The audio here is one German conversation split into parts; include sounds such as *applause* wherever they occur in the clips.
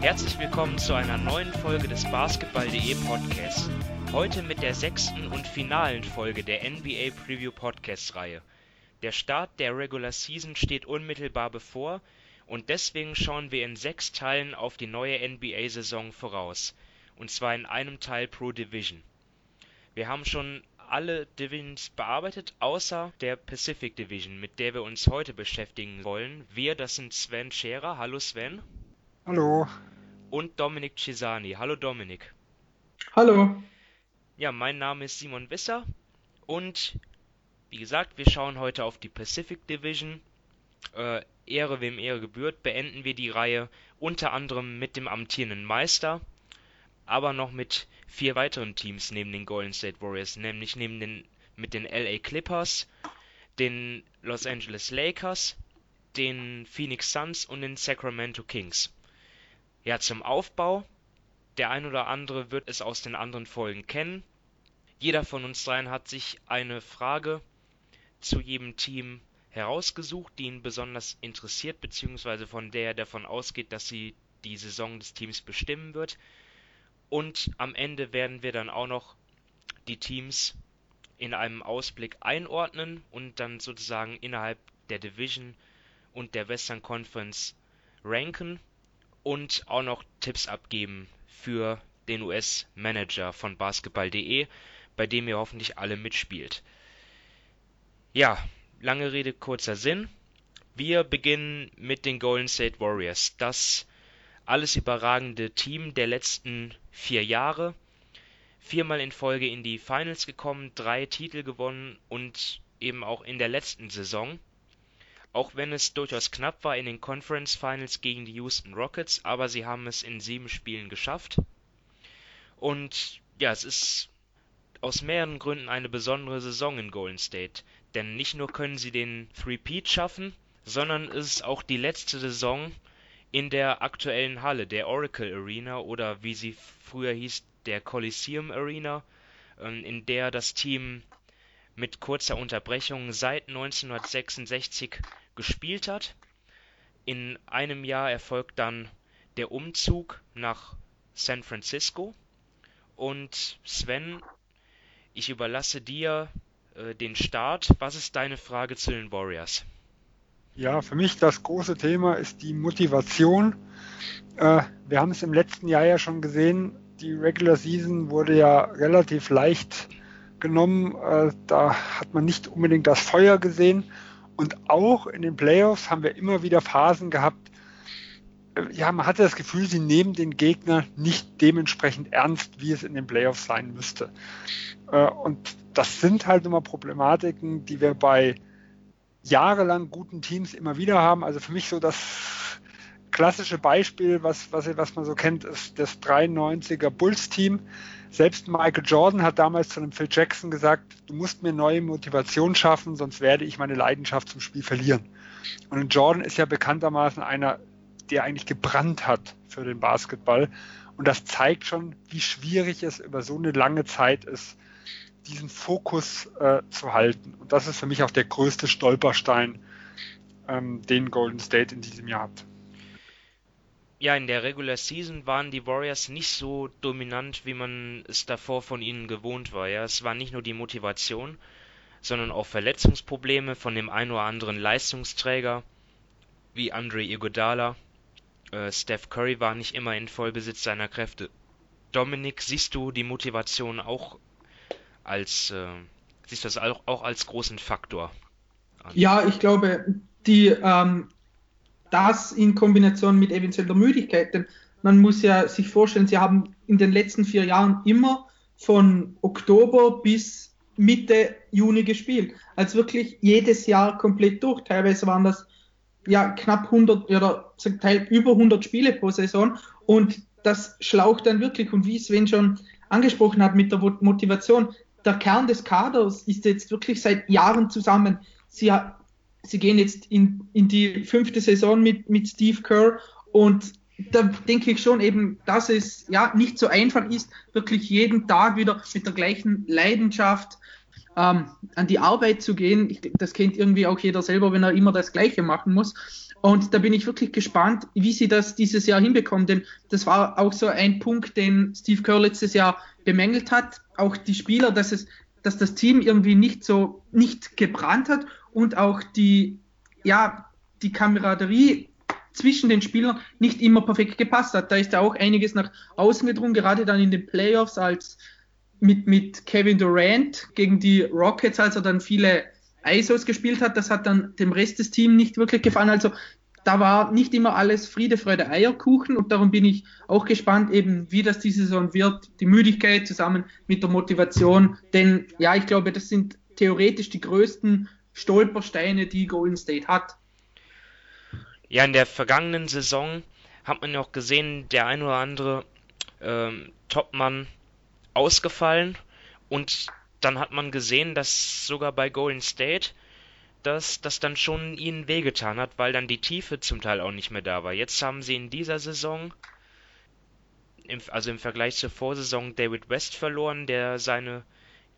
Herzlich willkommen zu einer neuen Folge des Basketball.de Podcasts. Heute mit der sechsten und finalen Folge der NBA Preview Podcast Reihe. Der Start der Regular Season steht unmittelbar bevor und deswegen schauen wir in sechs Teilen auf die neue NBA-Saison voraus. Und zwar in einem Teil pro Division. Wir haben schon alle Divisions bearbeitet, außer der Pacific Division, mit der wir uns heute beschäftigen wollen. Wir, das sind Sven Scherer. Hallo Sven. Hallo. Und Dominik Cesani. Hallo Dominik. Hallo. Ja, mein Name ist Simon Wisser und wie gesagt, wir schauen heute auf die Pacific Division. Äh, Ehre wem Ehre gebührt, beenden wir die Reihe unter anderem mit dem amtierenden Meister, aber noch mit vier weiteren Teams neben den Golden State Warriors, nämlich neben den mit den LA Clippers, den Los Angeles Lakers, den Phoenix Suns und den Sacramento Kings. Ja, zum Aufbau. Der ein oder andere wird es aus den anderen Folgen kennen. Jeder von uns dreien hat sich eine Frage zu jedem Team herausgesucht, die ihn besonders interessiert, beziehungsweise von der er davon ausgeht, dass sie die Saison des Teams bestimmen wird. Und am Ende werden wir dann auch noch die Teams in einem Ausblick einordnen und dann sozusagen innerhalb der Division und der Western Conference ranken und auch noch Tipps abgeben für den US-Manager von basketball.de, bei dem ihr hoffentlich alle mitspielt. Ja, lange Rede, kurzer Sinn. Wir beginnen mit den Golden State Warriors. Das alles überragende Team der letzten vier Jahre. Viermal in Folge in die Finals gekommen, drei Titel gewonnen und eben auch in der letzten Saison auch wenn es durchaus knapp war in den Conference Finals gegen die Houston Rockets, aber sie haben es in sieben Spielen geschafft. Und ja, es ist aus mehreren Gründen eine besondere Saison in Golden State. Denn nicht nur können sie den Three-Peat schaffen, sondern es ist auch die letzte Saison in der aktuellen Halle, der Oracle Arena oder wie sie früher hieß, der Coliseum Arena, ähm, in der das Team mit kurzer Unterbrechung seit 1966 gespielt hat. In einem Jahr erfolgt dann der Umzug nach San Francisco. Und Sven, ich überlasse dir äh, den Start. Was ist deine Frage zu den Warriors? Ja, für mich das große Thema ist die Motivation. Äh, wir haben es im letzten Jahr ja schon gesehen. Die Regular Season wurde ja relativ leicht genommen. Äh, da hat man nicht unbedingt das Feuer gesehen. Und auch in den Playoffs haben wir immer wieder Phasen gehabt, äh, ja, man hatte das Gefühl, sie nehmen den Gegner nicht dementsprechend ernst, wie es in den Playoffs sein müsste. Äh, und das sind halt immer Problematiken, die wir bei jahrelang guten Teams immer wieder haben. Also für mich so das klassische Beispiel, was, was, was man so kennt, ist das 93er Bulls-Team selbst Michael Jordan hat damals zu einem Phil Jackson gesagt, du musst mir neue Motivation schaffen, sonst werde ich meine Leidenschaft zum Spiel verlieren. Und Jordan ist ja bekanntermaßen einer, der eigentlich gebrannt hat für den Basketball. Und das zeigt schon, wie schwierig es über so eine lange Zeit ist, diesen Fokus äh, zu halten. Und das ist für mich auch der größte Stolperstein, ähm, den Golden State in diesem Jahr hat ja, in der Regular Season waren die Warriors nicht so dominant, wie man es davor von ihnen gewohnt war. Ja, es war nicht nur die Motivation, sondern auch Verletzungsprobleme von dem ein oder anderen Leistungsträger, wie Andre Iguodala. Äh, Steph Curry war nicht immer in Vollbesitz seiner Kräfte. Dominik, siehst du die Motivation auch als, äh, siehst du das auch, auch als großen Faktor? An? Ja, ich glaube, die ähm, das in Kombination mit eventuell der Müdigkeit, denn man muss ja sich vorstellen, sie haben in den letzten vier Jahren immer von Oktober bis Mitte Juni gespielt. Also wirklich jedes Jahr komplett durch. Teilweise waren das ja knapp 100 oder zum Teil über 100 Spiele pro Saison und das schlaucht dann wirklich. Und wie Sven schon angesprochen hat mit der Motivation, der Kern des Kaders ist jetzt wirklich seit Jahren zusammen. Sie sie gehen jetzt in, in die fünfte Saison mit, mit Steve Kerr und da denke ich schon eben, dass es ja nicht so einfach ist, wirklich jeden Tag wieder mit der gleichen Leidenschaft ähm, an die Arbeit zu gehen. Ich, das kennt irgendwie auch jeder selber, wenn er immer das Gleiche machen muss. Und da bin ich wirklich gespannt, wie sie das dieses Jahr hinbekommen. Denn das war auch so ein Punkt, den Steve Kerr letztes Jahr bemängelt hat. Auch die Spieler, dass es, dass das Team irgendwie nicht so, nicht gebrannt hat und auch die, ja, die Kameraderie zwischen den Spielern nicht immer perfekt gepasst hat. Da ist ja auch einiges nach außen gedrungen, gerade dann in den Playoffs als mit, mit Kevin Durant gegen die Rockets, als er dann viele ISOs gespielt hat, das hat dann dem Rest des Teams nicht wirklich gefallen. Also da war nicht immer alles Friede, Freude, Eierkuchen und darum bin ich auch gespannt, eben wie das diese Saison wird, die Müdigkeit zusammen mit der Motivation, denn ja, ich glaube, das sind theoretisch die größten Stolpersteine, die Golden State hat. Ja, in der vergangenen Saison hat man ja auch gesehen, der ein oder andere ähm, Topmann ausgefallen und dann hat man gesehen, dass sogar bei Golden State dass das dann schon ihnen wehgetan hat, weil dann die Tiefe zum Teil auch nicht mehr da war. Jetzt haben sie in dieser Saison, im, also im Vergleich zur Vorsaison, David West verloren, der seine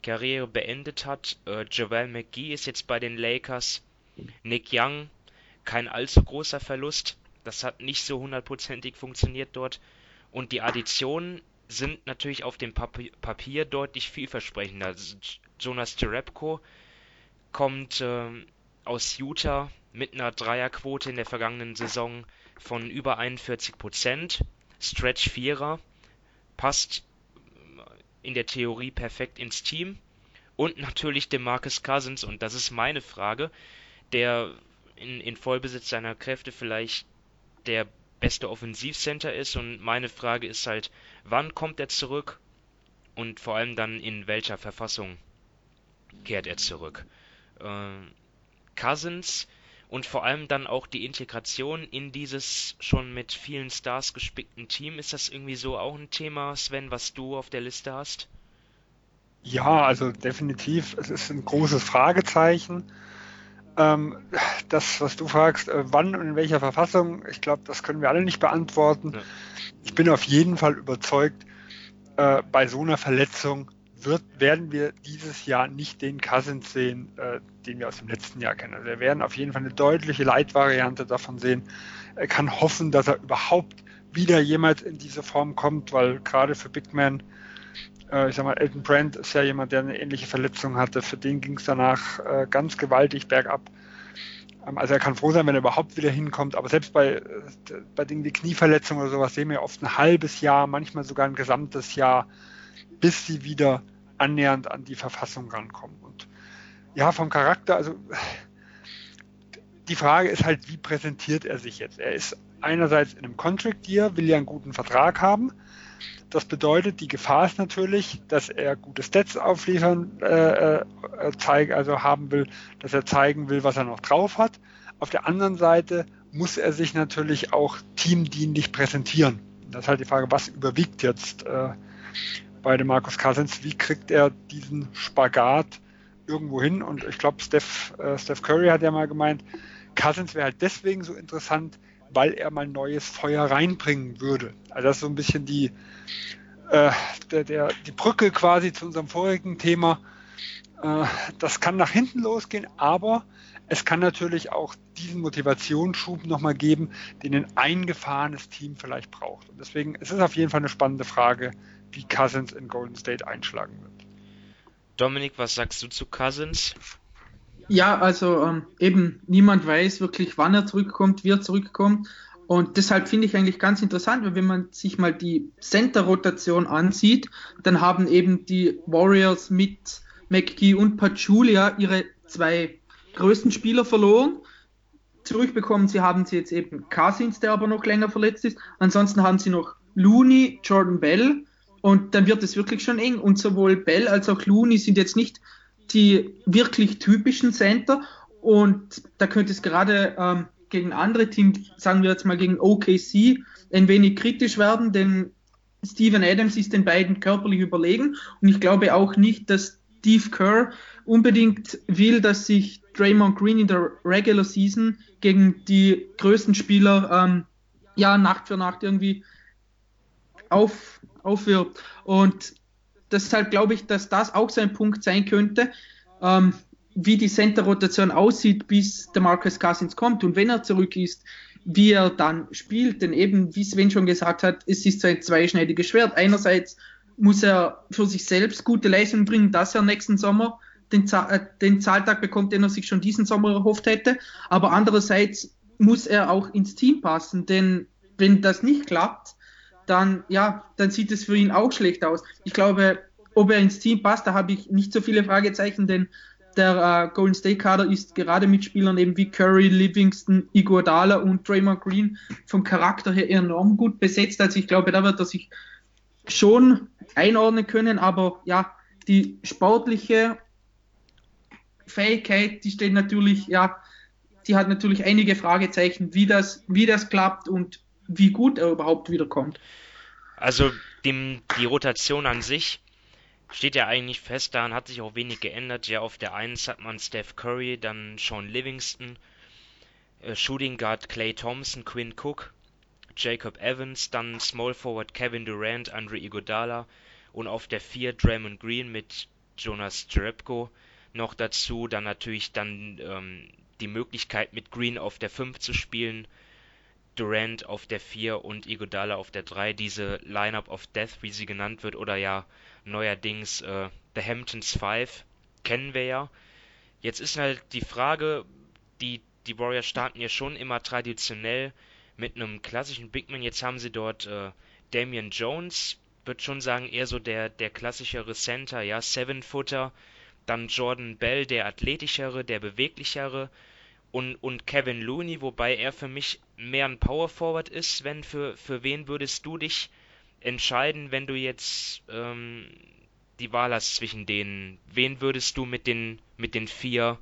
Karriere beendet hat. Äh, Javel McGee ist jetzt bei den Lakers. Nick Young, kein allzu großer Verlust. Das hat nicht so hundertprozentig funktioniert dort. Und die Additionen sind natürlich auf dem Papier, Papier deutlich vielversprechender. Jonas Jerebko kommt äh, aus Utah mit einer Dreierquote in der vergangenen Saison von über 41 Prozent. Stretch Vierer passt in der Theorie perfekt ins Team. Und natürlich der Marcus Cousins, und das ist meine Frage, der in, in Vollbesitz seiner Kräfte vielleicht der beste Offensivcenter ist. Und meine Frage ist halt, wann kommt er zurück? Und vor allem dann in welcher Verfassung kehrt er zurück? Äh, Cousins und vor allem dann auch die Integration in dieses schon mit vielen Stars gespickten Team. Ist das irgendwie so auch ein Thema, Sven, was du auf der Liste hast? Ja, also definitiv. Es ist ein großes Fragezeichen. Ähm, das, was du fragst, äh, wann und in welcher Verfassung, ich glaube, das können wir alle nicht beantworten. Ja. Ich bin auf jeden Fall überzeugt, äh, bei so einer Verletzung wird, werden wir dieses Jahr nicht den Cousins sehen, äh, den wir aus dem letzten Jahr kennen. Also wir werden auf jeden Fall eine deutliche Leitvariante davon sehen. Er kann hoffen, dass er überhaupt wieder jemals in diese Form kommt, weil gerade für Big Man, äh, ich sag mal, Elton Brand ist ja jemand, der eine ähnliche Verletzung hatte. Für den ging es danach äh, ganz gewaltig bergab. Ähm, also er kann froh sein, wenn er überhaupt wieder hinkommt. Aber selbst bei, äh, bei Dingen wie Knieverletzungen oder sowas sehen wir oft ein halbes Jahr, manchmal sogar ein gesamtes Jahr, bis sie wieder annähernd an die Verfassung rankommen. Und ja, vom Charakter, also die Frage ist halt, wie präsentiert er sich jetzt? Er ist einerseits in einem Contract Year, will ja einen guten Vertrag haben. Das bedeutet, die Gefahr ist natürlich, dass er gute Stats aufliefern, äh, äh, zeigen, also haben will, dass er zeigen will, was er noch drauf hat. Auf der anderen Seite muss er sich natürlich auch teamdienlich präsentieren. Das ist halt die Frage, was überwiegt jetzt äh, bei dem Markus Cousins, wie kriegt er diesen Spagat irgendwo hin? Und ich glaube, Steph, äh, Steph Curry hat ja mal gemeint, Cousins wäre halt deswegen so interessant, weil er mal neues Feuer reinbringen würde. Also das ist so ein bisschen die, äh, der, der, die Brücke quasi zu unserem vorigen Thema. Äh, das kann nach hinten losgehen, aber es kann natürlich auch diesen Motivationsschub nochmal geben, den ein eingefahrenes Team vielleicht braucht. Und deswegen ist es auf jeden Fall eine spannende Frage, wie Cousins in Golden State einschlagen wird. Dominik, was sagst du zu Cousins? Ja, also ähm, eben niemand weiß wirklich, wann er zurückkommt, wie er zurückkommt. Und deshalb finde ich eigentlich ganz interessant, weil wenn man sich mal die Center-Rotation ansieht, dann haben eben die Warriors mit McGee und Pachulia ihre zwei größten Spieler verloren. Zurückbekommen sie haben sie jetzt eben Cousins, der aber noch länger verletzt ist. Ansonsten haben sie noch Looney, Jordan Bell und dann wird es wirklich schon eng. Und sowohl Bell als auch Looney sind jetzt nicht die wirklich typischen Center. Und da könnte es gerade ähm, gegen andere Teams, sagen wir jetzt mal gegen OKC, ein wenig kritisch werden, denn Steven Adams ist den beiden körperlich überlegen. Und ich glaube auch nicht, dass Steve Kerr unbedingt will, dass sich Draymond Green in der Regular Season gegen die größten Spieler ähm, ja Nacht für Nacht irgendwie auf, aufwirbt. Und deshalb glaube ich, dass das auch so ein Punkt sein könnte. ähm, wie die Center-Rotation aussieht, bis der Marcus Cousins kommt und wenn er zurück ist, wie er dann spielt. Denn eben, wie Sven schon gesagt hat, es ist so ein zweischneidiges Schwert. Einerseits muss er für sich selbst gute Leistungen bringen, dass er nächsten Sommer den, äh, den Zahltag bekommt, den er sich schon diesen Sommer erhofft hätte. Aber andererseits muss er auch ins Team passen, denn wenn das nicht klappt, dann ja, dann sieht es für ihn auch schlecht aus. Ich glaube, ob er ins Team passt, da habe ich nicht so viele Fragezeichen, denn der äh, Golden State Kader ist gerade mit Spielern eben wie Curry, Livingston, Iguodala und Draymond Green vom Charakter her enorm gut besetzt. Also ich glaube, da wird er sich schon einordnen können, aber ja, die sportliche Fähigkeit, die steht natürlich, ja, die hat natürlich einige Fragezeichen, wie das, wie das klappt und wie gut er überhaupt wiederkommt. Also dem, die Rotation an sich steht ja eigentlich fest, daran hat sich auch wenig geändert. Ja, auf der 1 hat man Steph Curry, dann Sean Livingston, äh, Shooting Guard Clay Thompson, Quinn Cook, Jacob Evans, dann Small Forward Kevin Durant, Andre Iguodala und auf der 4 Draymond Green mit Jonas Jerebko noch dazu. Dann natürlich dann ähm, die Möglichkeit mit Green auf der 5 zu spielen, Durant auf der 4 und Iguodala auf der 3. Diese Lineup of Death, wie sie genannt wird, oder ja neuerdings äh, The Hamptons 5, kennen wir ja. Jetzt ist halt die Frage, die, die Warriors starten ja schon immer traditionell mit einem klassischen Bigman. Jetzt haben sie dort äh, Damian Jones, würde schon sagen, eher so der, der klassischere Center, ja, Seven-Footer. Dann Jordan Bell, der athletischere, der beweglichere. Und, und Kevin Looney, wobei er für mich mehr ein Power Forward ist. Wenn für, für wen würdest du dich entscheiden, wenn du jetzt ähm, die Wahl hast zwischen denen? Wen würdest du mit den, mit den vier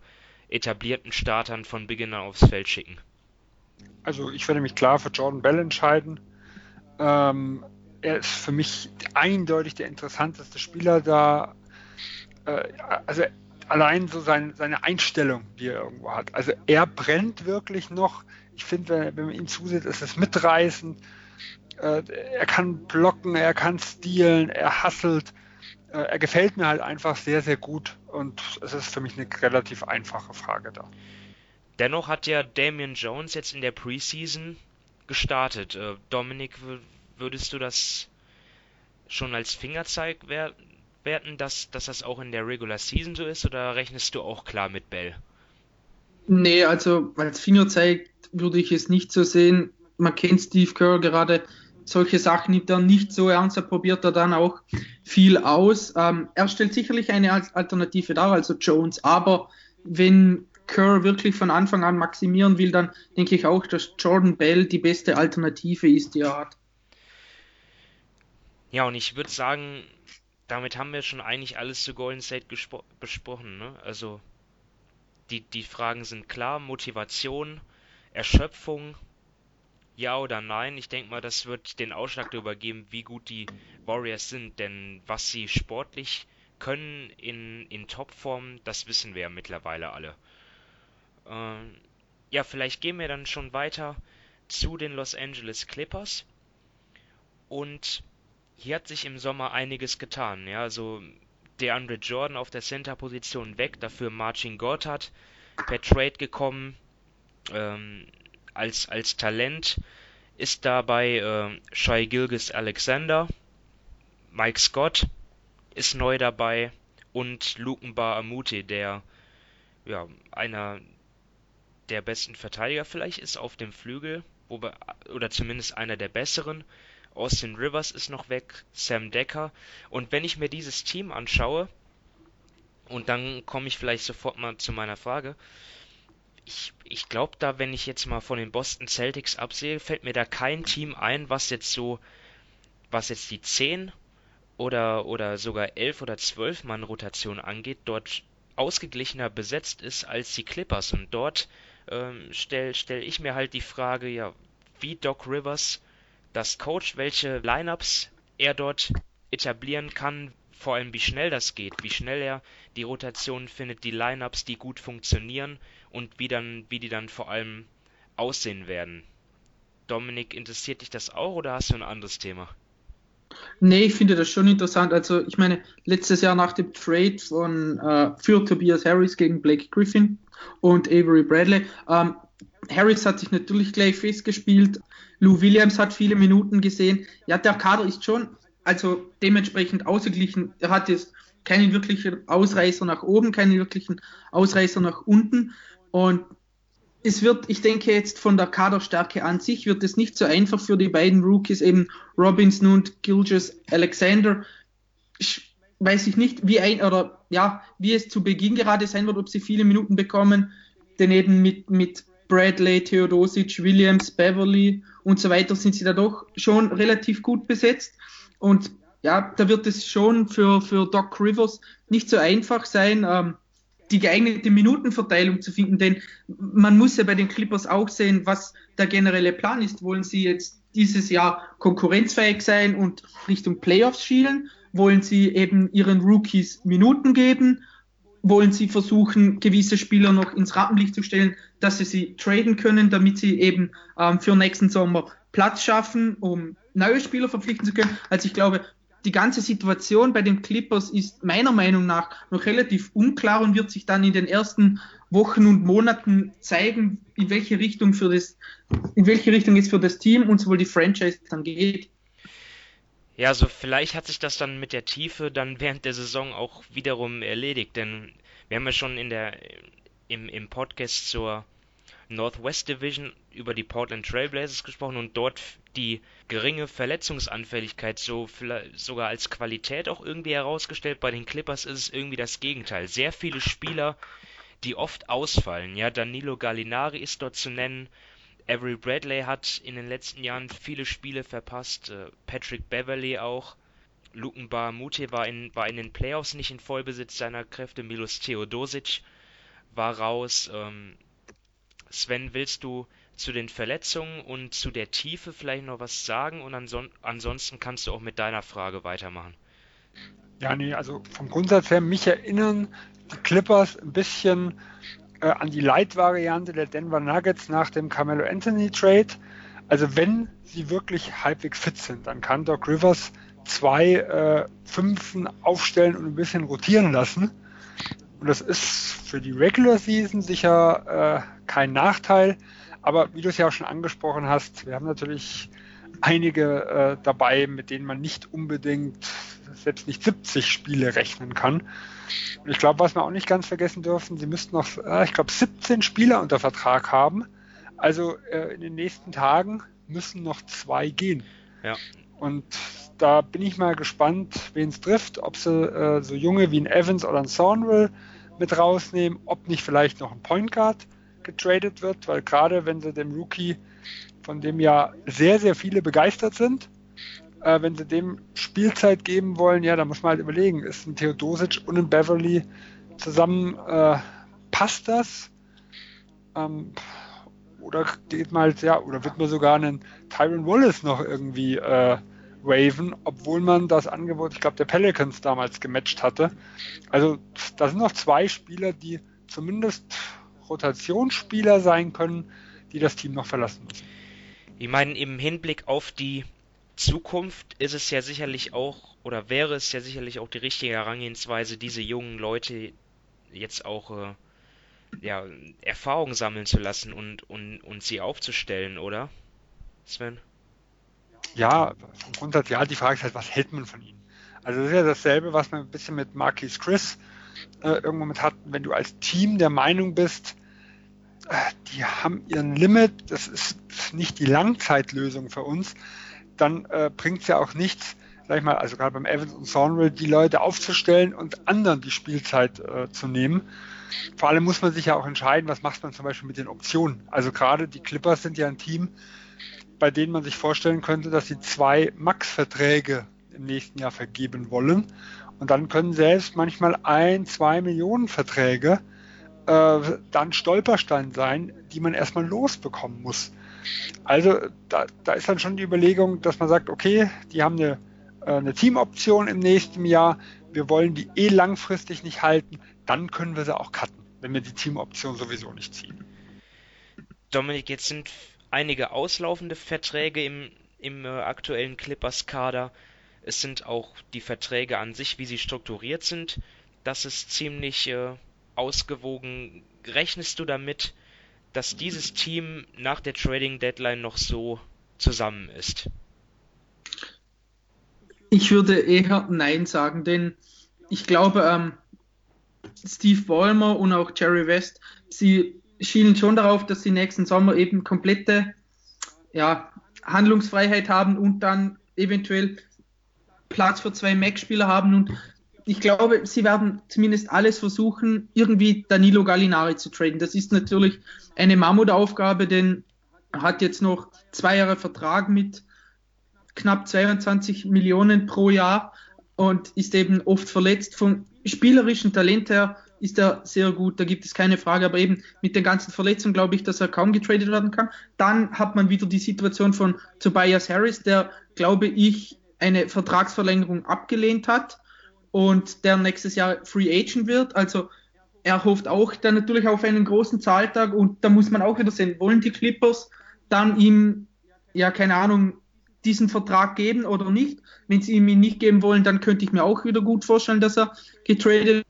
etablierten Startern von Beginn an aufs Feld schicken? Also ich werde mich klar für Jordan Bell entscheiden. Ähm, er ist für mich eindeutig der interessanteste Spieler da. Äh, also allein so sein, seine Einstellung, die er irgendwo hat. Also er brennt wirklich noch. Ich finde, wenn, man ihm zusieht, ist es mitreißend. Äh, er kann blocken, er kann stealen, er hasselt. Äh, er gefällt mir halt einfach sehr, sehr gut und es ist für mich eine relativ einfache Frage da. Dennoch hat ja Damian Jones jetzt in der Preseason gestartet. Äh, Dominik, würdest du das schon als Fingerzeig werten, dass, dass das auch in der Regular Season so ist, oder rechnest du auch klar mit Bell? Nee, also als Fingerzeig würde ich es nicht so sehen. Man kennt Steve Kerr gerade, solche Sachen nimmt er nicht so ernst, er probiert er dann auch viel aus. Ähm, er stellt sicherlich eine Alternative dar, also Jones, aber wenn Kerr wirklich von Anfang an maximieren will, dann denke ich auch, dass Jordan Bell die beste Alternative ist, die er hat. Ja, und ich würde sagen, damit haben wir schon eigentlich alles zu Golden State besprochen. Ne? Also die, die Fragen sind klar, Motivation, Erschöpfung, ja oder nein. Ich denke mal, das wird den Ausschlag darüber geben, wie gut die Warriors sind, denn was sie sportlich können in, in Topform, das wissen wir ja mittlerweile alle. Ähm, ja, vielleicht gehen wir dann schon weiter zu den Los Angeles Clippers. Und hier hat sich im Sommer einiges getan. Ja, also DeAndre Jordan auf der Center-Position weg, dafür Marcin Gortat per Trade gekommen ähm, als, als Talent. Ist dabei äh, Shai Gilgis Alexander, Mike Scott ist neu dabei und Lukenbar Amute, der ja, einer der besten Verteidiger vielleicht ist auf dem Flügel, wobei, oder zumindest einer der besseren. Austin Rivers ist noch weg, Sam Decker. Und wenn ich mir dieses Team anschaue, und dann komme ich vielleicht sofort mal zu meiner Frage, ich, ich glaube da, wenn ich jetzt mal von den Boston Celtics absehe, fällt mir da kein Team ein, was jetzt so, was jetzt die 10 oder, oder sogar 11 oder 12 Mann Rotation angeht, dort ausgeglichener besetzt ist als die Clippers. Und dort ähm, stelle stell ich mir halt die Frage, ja, wie Doc Rivers das Coach, welche Lineups er dort etablieren kann, vor allem wie schnell das geht, wie schnell er die Rotation findet, die Lineups, die gut funktionieren und wie dann, wie die dann vor allem aussehen werden. Dominik, interessiert dich das auch oder hast du ein anderes Thema? Nee, ich finde das schon interessant. Also, ich meine, letztes Jahr nach dem Trade von äh, für Tobias Harris gegen Blake Griffin und Avery Bradley, ähm, Harris hat sich natürlich gleich festgespielt. Lou Williams hat viele Minuten gesehen. Ja, der Kader ist schon also dementsprechend ausgeglichen. Er hat jetzt keinen wirklichen Ausreißer nach oben, keinen wirklichen Ausreißer nach unten. Und es wird, ich denke jetzt von der Kaderstärke an sich, wird es nicht so einfach für die beiden Rookies, eben Robinson und Gilgis Alexander. Ich weiß ich nicht, wie ein oder ja, wie es zu Beginn gerade sein wird, ob sie viele Minuten bekommen, denn eben mit, mit Bradley, Theodosic, Williams, Beverly und so weiter sind sie da doch schon relativ gut besetzt. Und ja, da wird es schon für, für Doc Rivers nicht so einfach sein, ähm, die geeignete Minutenverteilung zu finden, denn man muss ja bei den Clippers auch sehen, was der generelle Plan ist. Wollen sie jetzt dieses Jahr konkurrenzfähig sein und Richtung Playoffs schielen? Wollen sie eben ihren Rookies Minuten geben? Wollen sie versuchen, gewisse Spieler noch ins Rampenlicht zu stellen, dass sie sie traden können, damit sie eben ähm, für nächsten Sommer Platz schaffen, um neue Spieler verpflichten zu können? Also ich glaube, die ganze Situation bei den Clippers ist meiner Meinung nach noch relativ unklar und wird sich dann in den ersten Wochen und Monaten zeigen, in welche Richtung für das, in welche Richtung es für das Team und sowohl die Franchise dann geht. Ja, also vielleicht hat sich das dann mit der Tiefe dann während der Saison auch wiederum erledigt, denn wir haben ja schon in der im, im Podcast zur Northwest Division über die Portland Trailblazers gesprochen und dort die geringe Verletzungsanfälligkeit so sogar als Qualität auch irgendwie herausgestellt. Bei den Clippers ist es irgendwie das Gegenteil. Sehr viele Spieler, die oft ausfallen. Ja, Danilo Gallinari ist dort zu nennen. Avery Bradley hat in den letzten Jahren viele Spiele verpasst. Äh, Patrick Beverly auch. Lukenbar Mute war in, war in den Playoffs nicht in Vollbesitz seiner Kräfte. Milos Theodosic war raus. Ähm, Sven, willst du zu den Verletzungen und zu der Tiefe vielleicht noch was sagen und anson ansonsten kannst du auch mit deiner Frage weitermachen. Ja, nee, also vom Grundsatz her, mich erinnern die Clippers ein bisschen äh, an die Light-Variante der Denver Nuggets nach dem Carmelo Anthony Trade. Also wenn sie wirklich halbwegs fit sind, dann kann Doc Rivers zwei äh, Fünfen aufstellen und ein bisschen rotieren lassen. Und das ist für die Regular Season sicher äh, kein Nachteil. Aber wie du es ja auch schon angesprochen hast, wir haben natürlich einige äh, dabei, mit denen man nicht unbedingt selbst nicht 70 Spiele rechnen kann. Und ich glaube, was wir auch nicht ganz vergessen dürfen, sie müssten noch, äh, ich glaube, 17 Spieler unter Vertrag haben. Also äh, in den nächsten Tagen müssen noch zwei gehen. Ja. Und da bin ich mal gespannt, wen es trifft, ob sie äh, so junge wie ein Evans oder ein Thornwell mit rausnehmen, ob nicht vielleicht noch ein Point Guard getradet wird, weil gerade wenn sie dem Rookie, von dem ja sehr, sehr viele begeistert sind, äh, wenn sie dem Spielzeit geben wollen, ja, da muss man halt überlegen, ist ein Theodosic und ein Beverly zusammen, äh, passt das? Ähm, oder geht mal, ja, oder wird man sogar einen Tyron Wallace noch irgendwie äh, waven, obwohl man das Angebot, ich glaube, der Pelicans damals gematcht hatte. Also da sind noch zwei Spieler, die zumindest Rotationsspieler sein können, die das Team noch verlassen müssen. Ich meine, im Hinblick auf die Zukunft ist es ja sicherlich auch, oder wäre es ja sicherlich auch die richtige Herangehensweise, diese jungen Leute jetzt auch äh, ja, Erfahrung sammeln zu lassen und, und, und sie aufzustellen, oder? Sven? Ja, Grundsatz, ja, die Frage ist halt, was hält man von ihnen? Also das ist ja dasselbe, was man ein bisschen mit Marquis Chris äh, irgendwo mit hatten, wenn du als Team der Meinung bist, die haben ihren Limit, das ist nicht die Langzeitlösung für uns, dann äh, bringt es ja auch nichts, sag ich mal, also gerade beim Evans und Thornwell, die Leute aufzustellen und anderen die Spielzeit äh, zu nehmen. Vor allem muss man sich ja auch entscheiden, was macht man zum Beispiel mit den Optionen. Also gerade die Clippers sind ja ein Team, bei denen man sich vorstellen könnte, dass sie zwei Max-Verträge im nächsten Jahr vergeben wollen. Und dann können selbst manchmal ein, zwei Millionen Verträge äh, dann Stolperstein sein, die man erstmal losbekommen muss. Also da, da ist dann schon die Überlegung, dass man sagt, okay, die haben eine, äh, eine Teamoption im nächsten Jahr, wir wollen die eh langfristig nicht halten, dann können wir sie auch cutten, wenn wir die Teamoption sowieso nicht ziehen. Dominik, jetzt sind einige auslaufende Verträge im, im äh, aktuellen Clippers-Kader. Es sind auch die Verträge an sich, wie sie strukturiert sind. Das ist ziemlich äh, ausgewogen. Rechnest du damit, dass dieses Team nach der Trading Deadline noch so zusammen ist? Ich würde eher Nein sagen, denn ich glaube, ähm, Steve Ballmer und auch Jerry West, sie schielen schon darauf, dass sie nächsten Sommer eben komplette ja, Handlungsfreiheit haben und dann eventuell Platz für zwei Mac-Spieler haben. Und ich glaube, sie werden zumindest alles versuchen, irgendwie Danilo Gallinari zu traden. Das ist natürlich eine Mammutaufgabe, denn er hat jetzt noch zwei Jahre Vertrag mit knapp 22 Millionen pro Jahr und ist eben oft verletzt. Vom spielerischen Talent her ist er sehr gut, da gibt es keine Frage, aber eben mit den ganzen Verletzungen glaube ich, dass er kaum getradet werden kann. Dann hat man wieder die Situation von Tobias Harris, der, glaube ich, eine Vertragsverlängerung abgelehnt hat und der nächstes Jahr Free Agent wird. Also er hofft auch dann natürlich auf einen großen Zahltag und da muss man auch wieder sehen, wollen die Clippers dann ihm, ja, keine Ahnung, diesen Vertrag geben oder nicht. Wenn sie ihm ihn nicht geben wollen, dann könnte ich mir auch wieder gut vorstellen, dass er getradet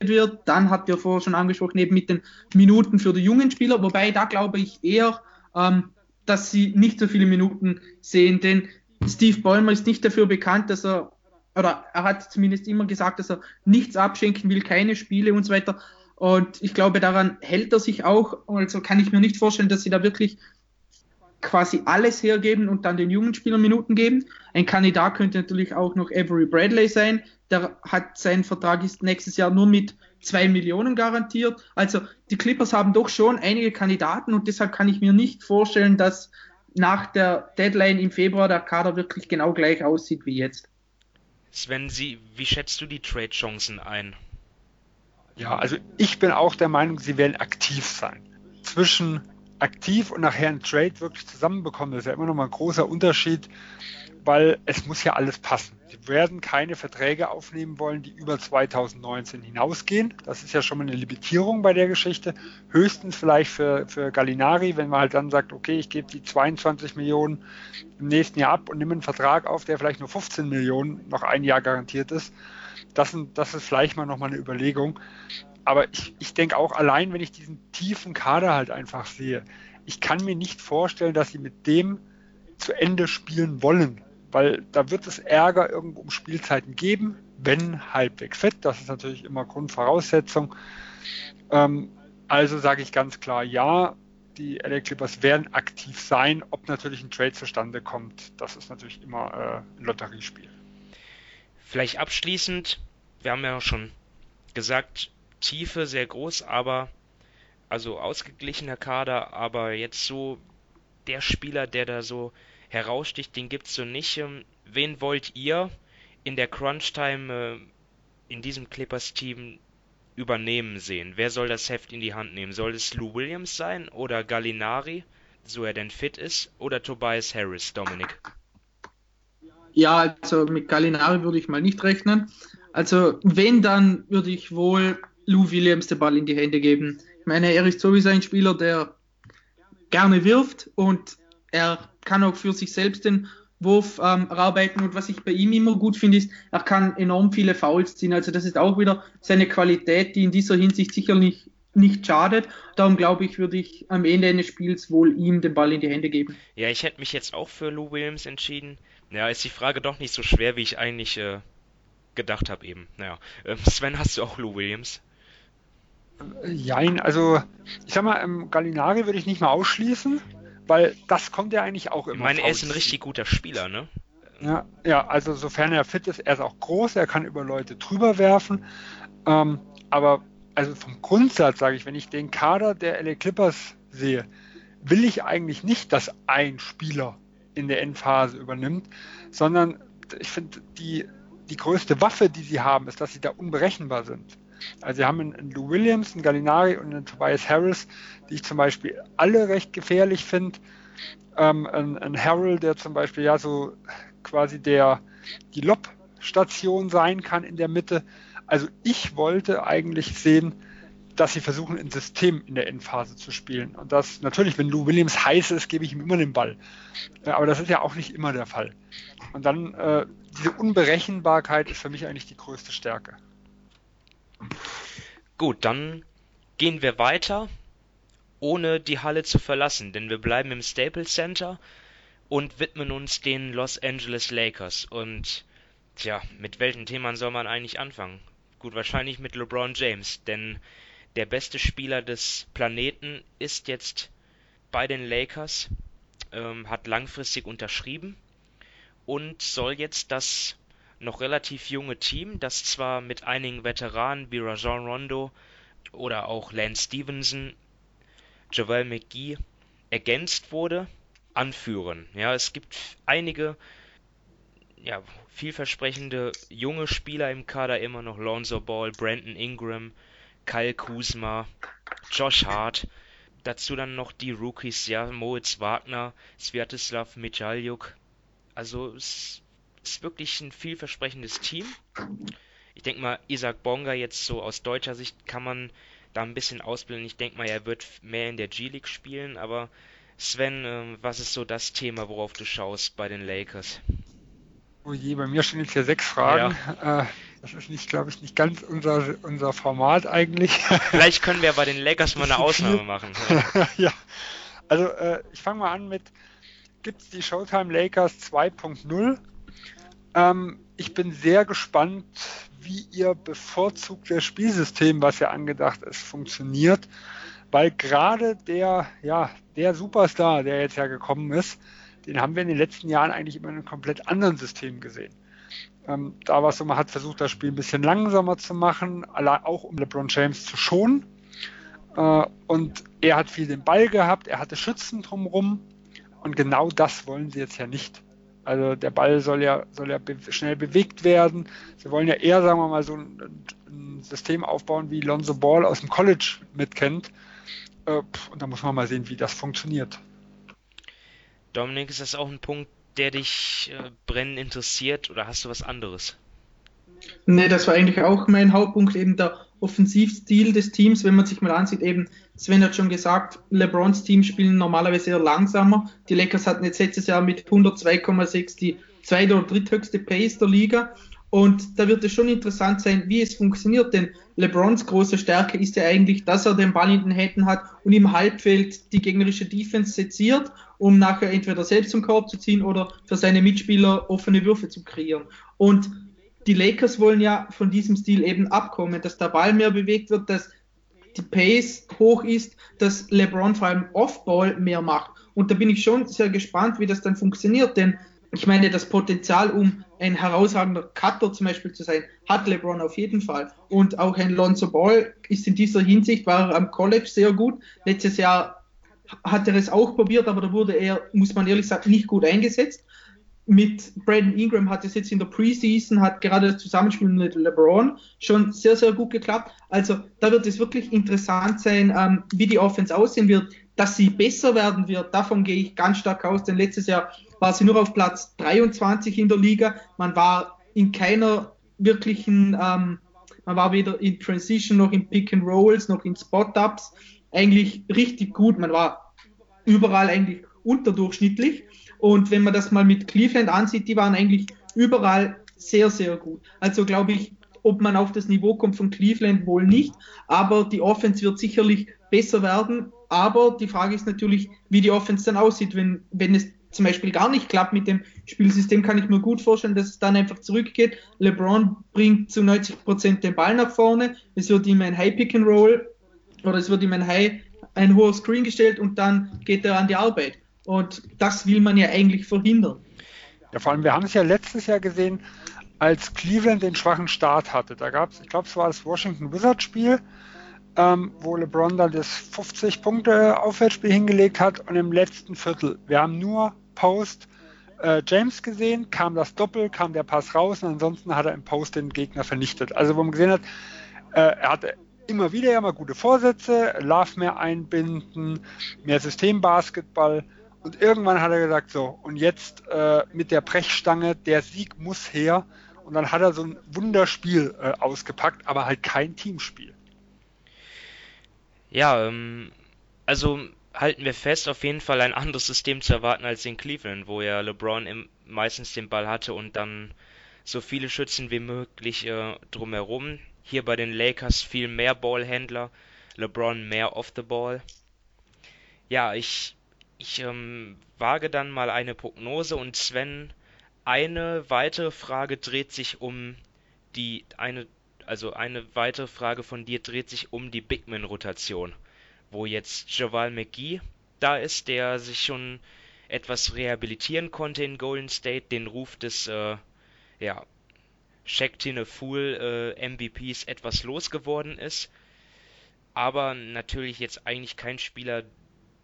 wird. Dann habt ihr vorher schon angesprochen, eben mit den Minuten für die jungen Spieler, wobei da glaube ich eher, ähm, dass sie nicht so viele Minuten sehen, denn Steve Ballmer ist nicht dafür bekannt, dass er, oder er hat zumindest immer gesagt, dass er nichts abschenken will, keine Spiele und so weiter. Und ich glaube, daran hält er sich auch. Also kann ich mir nicht vorstellen, dass sie da wirklich quasi alles hergeben und dann den jungen Spielern Minuten geben. Ein Kandidat könnte natürlich auch noch Avery Bradley sein. Der hat sein Vertrag ist nächstes Jahr nur mit zwei Millionen garantiert. Also die Clippers haben doch schon einige Kandidaten und deshalb kann ich mir nicht vorstellen, dass nach der Deadline im Februar der Kader wirklich genau gleich aussieht wie jetzt. Sven, Sie, wie schätzt du die Trade-Chancen ein? Ja, also ich bin auch der Meinung, sie werden aktiv sein. Zwischen aktiv und nachher ein Trade wirklich zusammenbekommen, das ist ja immer noch mal ein großer Unterschied, weil es muss ja alles passen. Sie werden keine Verträge aufnehmen wollen, die über 2019 hinausgehen. Das ist ja schon mal eine Limitierung bei der Geschichte. Höchstens vielleicht für, für Gallinari, wenn man halt dann sagt, okay, ich gebe die 22 Millionen im nächsten Jahr ab und nehme einen Vertrag auf, der vielleicht nur 15 Millionen noch ein Jahr garantiert ist. Das, das ist vielleicht mal nochmal eine Überlegung aber ich, ich denke auch allein, wenn ich diesen tiefen Kader halt einfach sehe, ich kann mir nicht vorstellen, dass sie mit dem zu Ende spielen wollen, weil da wird es Ärger irgendwo um Spielzeiten geben, wenn halbwegs fit. Das ist natürlich immer Grundvoraussetzung. Ähm, also sage ich ganz klar, ja, die LA Clippers werden aktiv sein. Ob natürlich ein Trade zustande kommt, das ist natürlich immer äh, ein Lotteriespiel. Vielleicht abschließend, wir haben ja schon gesagt, Tiefe sehr groß, aber also ausgeglichener Kader, aber jetzt so der Spieler, der da so heraussticht, den gibt's so nicht. Ähm, wen wollt ihr in der Crunch-Time äh, in diesem Clippers-Team übernehmen sehen? Wer soll das Heft in die Hand nehmen? Soll es Lou Williams sein oder Gallinari, so er denn fit ist, oder Tobias Harris, Dominik? Ja, also mit Gallinari würde ich mal nicht rechnen. Also wenn, dann würde ich wohl Lou Williams den Ball in die Hände geben. Ich meine, er ist sowieso ein Spieler, der gerne wirft und er kann auch für sich selbst den Wurf ähm, erarbeiten. Und was ich bei ihm immer gut finde, ist, er kann enorm viele Fouls ziehen. Also das ist auch wieder seine Qualität, die in dieser Hinsicht sicherlich nicht schadet. Darum glaube ich, würde ich am Ende eines Spiels wohl ihm den Ball in die Hände geben. Ja, ich hätte mich jetzt auch für Lou Williams entschieden. Ja, ist die Frage doch nicht so schwer, wie ich eigentlich äh, gedacht habe eben. Naja, äh, *laughs* Sven, hast du auch Lou Williams? Jein, also ich sag mal, ähm, Gallinari würde ich nicht mal ausschließen, weil das kommt ja eigentlich auch immer. Ich meine, er ist ein richtig guter Spieler, ne? Ja, ja, also sofern er fit ist, er ist auch groß, er kann über Leute drüber werfen. Ähm, aber also vom Grundsatz sage ich, wenn ich den Kader der LA Clippers sehe, will ich eigentlich nicht, dass ein Spieler in der Endphase übernimmt, sondern ich finde, die, die größte Waffe, die sie haben, ist, dass sie da unberechenbar sind. Also sie haben einen Lou Williams, einen Gallinari und einen Tobias Harris, die ich zum Beispiel alle recht gefährlich finde. Ähm, ein, ein Harold, der zum Beispiel ja so quasi der die Lob-Station sein kann in der Mitte. Also ich wollte eigentlich sehen, dass sie versuchen, ein System in der Endphase zu spielen. Und das natürlich, wenn Lou Williams heiß ist, gebe ich ihm immer den Ball. Ja, aber das ist ja auch nicht immer der Fall. Und dann äh, diese Unberechenbarkeit ist für mich eigentlich die größte Stärke. Gut, dann gehen wir weiter, ohne die Halle zu verlassen, denn wir bleiben im Staples Center und widmen uns den Los Angeles Lakers. Und tja, mit welchen Themen soll man eigentlich anfangen? Gut, wahrscheinlich mit LeBron James, denn der beste Spieler des Planeten ist jetzt bei den Lakers, ähm, hat langfristig unterschrieben und soll jetzt das noch relativ junge Team, das zwar mit einigen Veteranen wie Rajon Rondo oder auch Lance Stevenson, Javel McGee ergänzt wurde, anführen. Ja, es gibt einige ja, vielversprechende junge Spieler im Kader immer noch. Lonzo Ball, Brandon Ingram, Kyle Kuzma, Josh Hart. Dazu dann noch die Rookies, ja, Moritz Wagner, Sviatoslav Michaljuk. Also es ist wirklich ein vielversprechendes Team. Ich denke mal, Isaac Bonga jetzt so aus deutscher Sicht kann man da ein bisschen ausbilden. Ich denke mal, er wird mehr in der G-League spielen, aber Sven, ähm, was ist so das Thema, worauf du schaust bei den Lakers? Oh je, bei mir stehen jetzt hier sechs Fragen. Ja. Äh, das ist nicht, glaube ich, nicht ganz unser, unser Format eigentlich. *laughs* Vielleicht können wir bei den Lakers mal eine Ausnahme machen. Ja, *laughs* ja. also äh, ich fange mal an mit, gibt es die Showtime Lakers 2.0? Ähm, ich bin sehr gespannt, wie ihr bevorzugtes Spielsystem, was ja angedacht ist, funktioniert weil gerade der, ja, der Superstar, der jetzt ja gekommen ist, den haben wir in den letzten Jahren eigentlich immer in einem komplett anderen System gesehen. Ähm, da war es so, man hat versucht, das Spiel ein bisschen langsamer zu machen, auch um LeBron James zu schonen. Äh, und er hat viel den Ball gehabt, er hatte Schützen drumherum. Und genau das wollen sie jetzt ja nicht. Also der Ball soll ja, soll ja be schnell bewegt werden. Sie wollen ja eher, sagen wir mal, so ein, ein System aufbauen, wie Lonzo Ball aus dem College mitkennt, äh, und da muss man mal sehen, wie das funktioniert. Dominik, ist das auch ein Punkt, der dich äh, brennend interessiert oder hast du was anderes? Nee, das war eigentlich auch mein Hauptpunkt, eben der Offensivstil des Teams. Wenn man sich mal ansieht, eben, Sven hat schon gesagt, LeBrons Team spielen normalerweise eher langsamer. Die Lakers hatten jetzt letztes Jahr mit 102,6 die zweite oder dritthöchste Pace der Liga. Und da wird es schon interessant sein, wie es funktioniert, denn LeBrons große Stärke ist ja eigentlich, dass er den Ball in den Händen hat und im Halbfeld die gegnerische Defense seziert, um nachher entweder selbst zum Korb zu ziehen oder für seine Mitspieler offene Würfe zu kreieren. Und die Lakers wollen ja von diesem Stil eben abkommen, dass der Ball mehr bewegt wird, dass die Pace hoch ist, dass LeBron vor allem Off-Ball mehr macht. Und da bin ich schon sehr gespannt, wie das dann funktioniert, denn ich meine, das Potenzial, um ein herausragender Cutter zum Beispiel zu sein, hat LeBron auf jeden Fall. Und auch ein Lonzo Ball ist in dieser Hinsicht, war er am College sehr gut. Letztes Jahr hat er es auch probiert, aber da wurde er, muss man ehrlich sagen, nicht gut eingesetzt. Mit Brandon Ingram hat es jetzt in der Preseason, hat gerade das Zusammenspiel mit LeBron schon sehr, sehr gut geklappt. Also da wird es wirklich interessant sein, ähm, wie die Offense aussehen wird. Dass sie besser werden wird, davon gehe ich ganz stark aus, denn letztes Jahr war sie nur auf Platz 23 in der Liga. Man war in keiner wirklichen, ähm, man war weder in Transition noch in Pick and Rolls noch in Spot-Ups eigentlich richtig gut. Man war überall eigentlich unterdurchschnittlich. Und wenn man das mal mit Cleveland ansieht, die waren eigentlich überall sehr, sehr gut. Also glaube ich, ob man auf das Niveau kommt von Cleveland wohl nicht, aber die Offense wird sicherlich besser werden. Aber die Frage ist natürlich, wie die Offense dann aussieht, wenn, wenn es zum Beispiel gar nicht klappt mit dem Spielsystem, kann ich mir gut vorstellen, dass es dann einfach zurückgeht. LeBron bringt zu 90 Prozent den Ball nach vorne. Es wird ihm ein High Pick and Roll oder es wird ihm ein High, ein hoher Screen gestellt und dann geht er an die Arbeit. Und das will man ja eigentlich verhindern. Ja, vor allem, wir haben es ja letztes Jahr gesehen, als Cleveland den schwachen Start hatte. Da gab es, ich glaube, es war das Washington Wizards Spiel, ähm, wo LeBron dann das 50 Punkte Aufwärtsspiel hingelegt hat und im letzten Viertel. Wir haben nur Post äh, James gesehen, kam das Doppel, kam der Pass raus und ansonsten hat er im Post den Gegner vernichtet. Also wo man gesehen hat, äh, er hatte immer wieder ja mal gute Vorsätze, Love mehr einbinden, mehr Systembasketball und irgendwann hat er gesagt, so und jetzt äh, mit der Brechstange, der Sieg muss her und dann hat er so ein Wunderspiel äh, ausgepackt, aber halt kein Teamspiel. Ja, ähm, also halten wir fest, auf jeden Fall ein anderes System zu erwarten als in Cleveland, wo ja LeBron im, meistens den Ball hatte und dann so viele Schützen wie möglich äh, drumherum. Hier bei den Lakers viel mehr Ballhändler, LeBron mehr off the ball. Ja, ich, ich ähm, wage dann mal eine Prognose und Sven, eine weitere Frage dreht sich um die eine also eine weitere Frage von dir dreht sich um die Bigman-Rotation, wo jetzt Javal McGee da ist, der sich schon etwas rehabilitieren konnte in Golden State, den Ruf des äh, ja, a Fool äh, MVPs etwas losgeworden ist, aber natürlich jetzt eigentlich kein Spieler,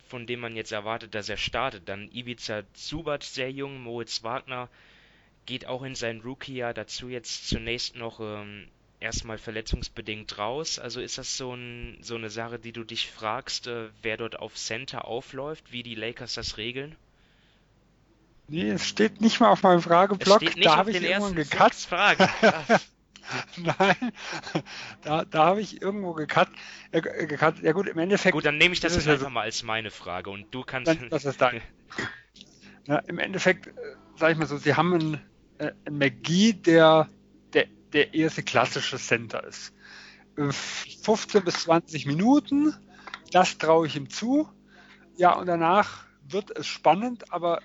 von dem man jetzt erwartet, dass er startet. Dann Ivica Zubat sehr jung, Moritz Wagner geht auch in sein Rookie-Jahr dazu jetzt zunächst noch ähm, erstmal verletzungsbedingt raus. Also ist das so, ein, so eine Sache, die du dich fragst, äh, wer dort auf Center aufläuft, wie die Lakers das regeln? Nee, es steht nicht mal auf meinem Frageblock. da habe ich irgendwo gekatzt. Fragen. *laughs* *laughs* Nein, da, da habe ich irgendwo gekat, äh. Ja gut, im Endeffekt. Gut, dann nehme ich das jetzt einfach mal als meine Frage und du kannst. Dann, das ist dein. ja, Im Endeffekt, äh, sage ich mal so, sie haben einen, äh, einen McGee, der der erste klassische Center ist. 15 bis 20 Minuten, das traue ich ihm zu. Ja, und danach wird es spannend, aber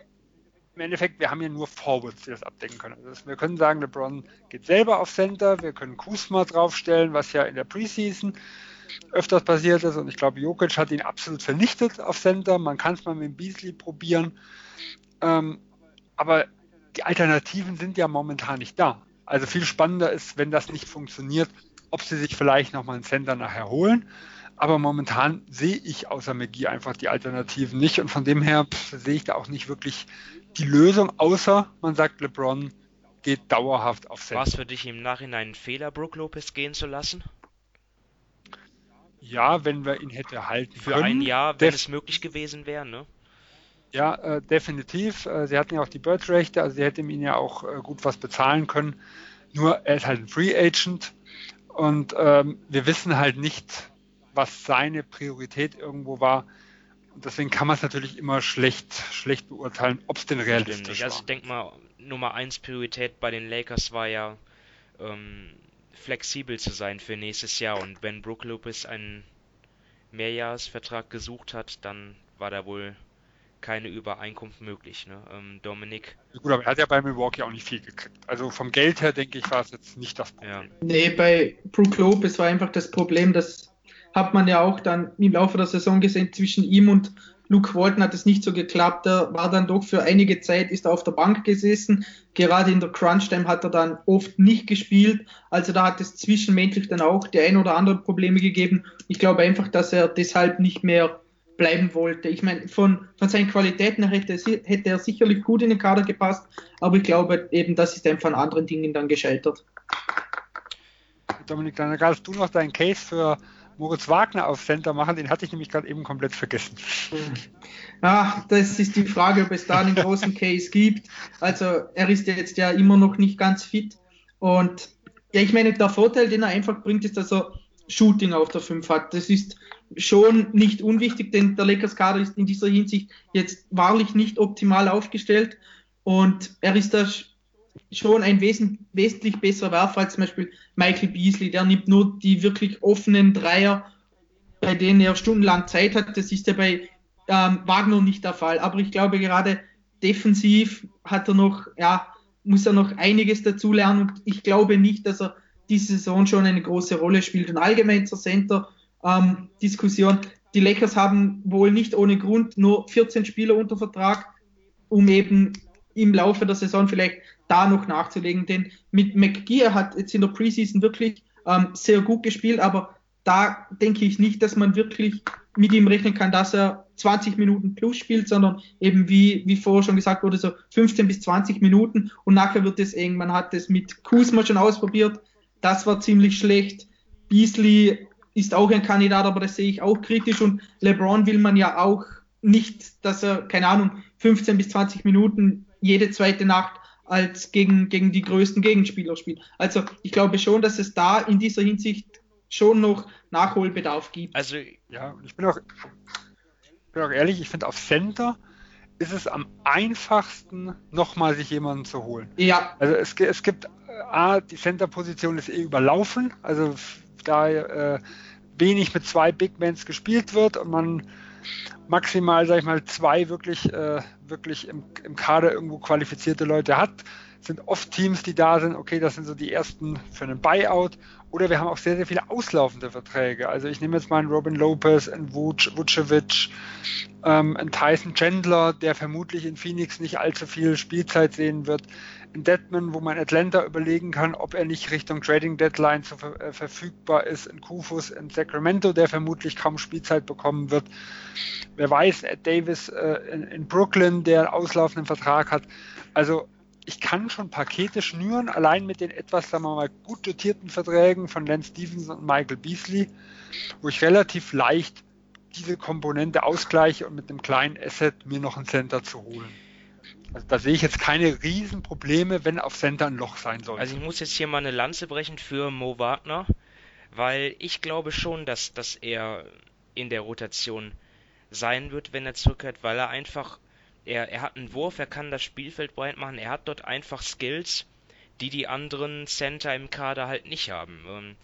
im Endeffekt, wir haben ja nur Forwards, die das abdecken können. Also wir können sagen, LeBron geht selber auf Center, wir können Kusma draufstellen, was ja in der Preseason öfters passiert ist. Und ich glaube, Jokic hat ihn absolut vernichtet auf Center. Man kann es mal mit Beasley probieren. Ähm, aber die Alternativen sind ja momentan nicht da. Also viel spannender ist, wenn das nicht funktioniert, ob sie sich vielleicht nochmal einen Center nachher holen. Aber momentan sehe ich außer McGee einfach die Alternativen nicht und von dem her sehe ich da auch nicht wirklich die Lösung, außer man sagt, LeBron geht dauerhaft auf Center. War es für dich im Nachhinein ein Fehler, Brook Lopez gehen zu lassen? Ja, wenn wir ihn hätte halten für können. Für ein Jahr, wenn es möglich gewesen wäre, ne? Ja, äh, definitiv. Äh, sie hatten ja auch die Bird-Rechte, also sie hätten ihm ja auch äh, gut was bezahlen können. Nur er ist halt ein Free Agent und ähm, wir wissen halt nicht, was seine Priorität irgendwo war. Und deswegen kann man es natürlich immer schlecht, schlecht beurteilen, ob es denn realistisch ist. Also ich denke mal, Nummer 1 Priorität bei den Lakers war ja ähm, flexibel zu sein für nächstes Jahr. Und wenn Brook Lopez einen Mehrjahresvertrag gesucht hat, dann war da wohl keine Übereinkunft möglich. Ne? Ähm, Dominik. Gut, aber er hat ja bei Milwaukee auch nicht viel gekriegt. Also vom Geld her, denke ich, war es jetzt nicht das Problem. Ja. Nee, bei Brook Lopez war einfach das Problem, das hat man ja auch dann im Laufe der Saison gesehen, zwischen ihm und Luke Walton hat es nicht so geklappt. Er war dann doch für einige Zeit, ist er auf der Bank gesessen. Gerade in der Crunch-Time hat er dann oft nicht gespielt. Also da hat es zwischenmenschlich dann auch die ein oder anderen Probleme gegeben. Ich glaube einfach, dass er deshalb nicht mehr bleiben wollte. Ich meine, von, von seinen Qualitäten hätte, hätte er sicherlich gut in den Kader gepasst, aber ich glaube eben, das ist einfach an anderen Dingen dann gescheitert. Dominik, dann kannst du noch deinen Case für Moritz Wagner auf Center machen, den hatte ich nämlich gerade eben komplett vergessen. Ja, das ist die Frage, ob es da einen großen *laughs* Case gibt. Also er ist jetzt ja immer noch nicht ganz fit und ja, ich meine, der Vorteil, den er einfach bringt, ist, dass er Shooting auf der 5 hat. Das ist schon nicht unwichtig, denn der Lakers Kader ist in dieser Hinsicht jetzt wahrlich nicht optimal aufgestellt und er ist da schon ein wesentlich, besserer Werfer als zum Beispiel Michael Beasley. Der nimmt nur die wirklich offenen Dreier, bei denen er stundenlang Zeit hat. Das ist ja bei ähm, Wagner nicht der Fall. Aber ich glaube gerade defensiv hat er noch, ja, muss er noch einiges dazulernen und ich glaube nicht, dass er diese Saison schon eine große Rolle spielt. Und allgemein zur Center-Diskussion. Ähm, die Lakers haben wohl nicht ohne Grund nur 14 Spieler unter Vertrag, um eben im Laufe der Saison vielleicht da noch nachzulegen. Denn mit McGee hat jetzt in der Preseason wirklich ähm, sehr gut gespielt, aber da denke ich nicht, dass man wirklich mit ihm rechnen kann, dass er 20 Minuten plus spielt, sondern eben wie, wie vorher schon gesagt wurde, so 15 bis 20 Minuten und nachher wird es eng. Man hat es mit Kusma schon ausprobiert, das war ziemlich schlecht. Beasley ist auch ein Kandidat, aber das sehe ich auch kritisch. Und LeBron will man ja auch nicht, dass er, keine Ahnung, 15 bis 20 Minuten jede zweite Nacht als gegen, gegen die größten Gegenspieler spielt. Also ich glaube schon, dass es da in dieser Hinsicht schon noch Nachholbedarf gibt. Also, ja, ich bin auch, bin auch ehrlich, ich finde auf Center ist es am einfachsten, nochmal sich jemanden zu holen. Ja. Also es, es gibt, äh, A, die Center-Position ist eh überlaufen, also da äh, wenig mit zwei Big Mans gespielt wird und man maximal, sag ich mal, zwei wirklich, äh, wirklich im, im Kader irgendwo qualifizierte Leute hat, sind oft Teams, die da sind, okay, das sind so die ersten für einen Buyout. Oder wir haben auch sehr, sehr viele auslaufende Verträge. Also ich nehme jetzt mal einen Robin Lopez, einen Vucevic, ähm, einen Tyson Chandler, der vermutlich in Phoenix nicht allzu viel Spielzeit sehen wird. Deadman, wo man Atlanta überlegen kann, ob er nicht Richtung Trading Deadline zu, äh, verfügbar ist. Ein Kufus in Sacramento, der vermutlich kaum Spielzeit bekommen wird. Wer weiß, Ed Davis äh, in, in Brooklyn, der einen auslaufenden Vertrag hat. Also ich kann schon Pakete schnüren, allein mit den etwas, sagen wir mal, gut dotierten Verträgen von Lance Stevenson und Michael Beasley, wo ich relativ leicht diese Komponente ausgleiche und mit einem kleinen Asset mir noch ein Center zu holen. Also da sehe ich jetzt keine Riesenprobleme, wenn auf Center ein Loch sein soll. Also ich muss jetzt hier mal eine Lanze brechen für Mo Wagner, weil ich glaube schon, dass, dass er in der Rotation sein wird, wenn er zurückkehrt, weil er einfach er, er hat einen Wurf, er kann das Spielfeld breit machen, er hat dort einfach Skills, die die anderen Center im Kader halt nicht haben. Ähm,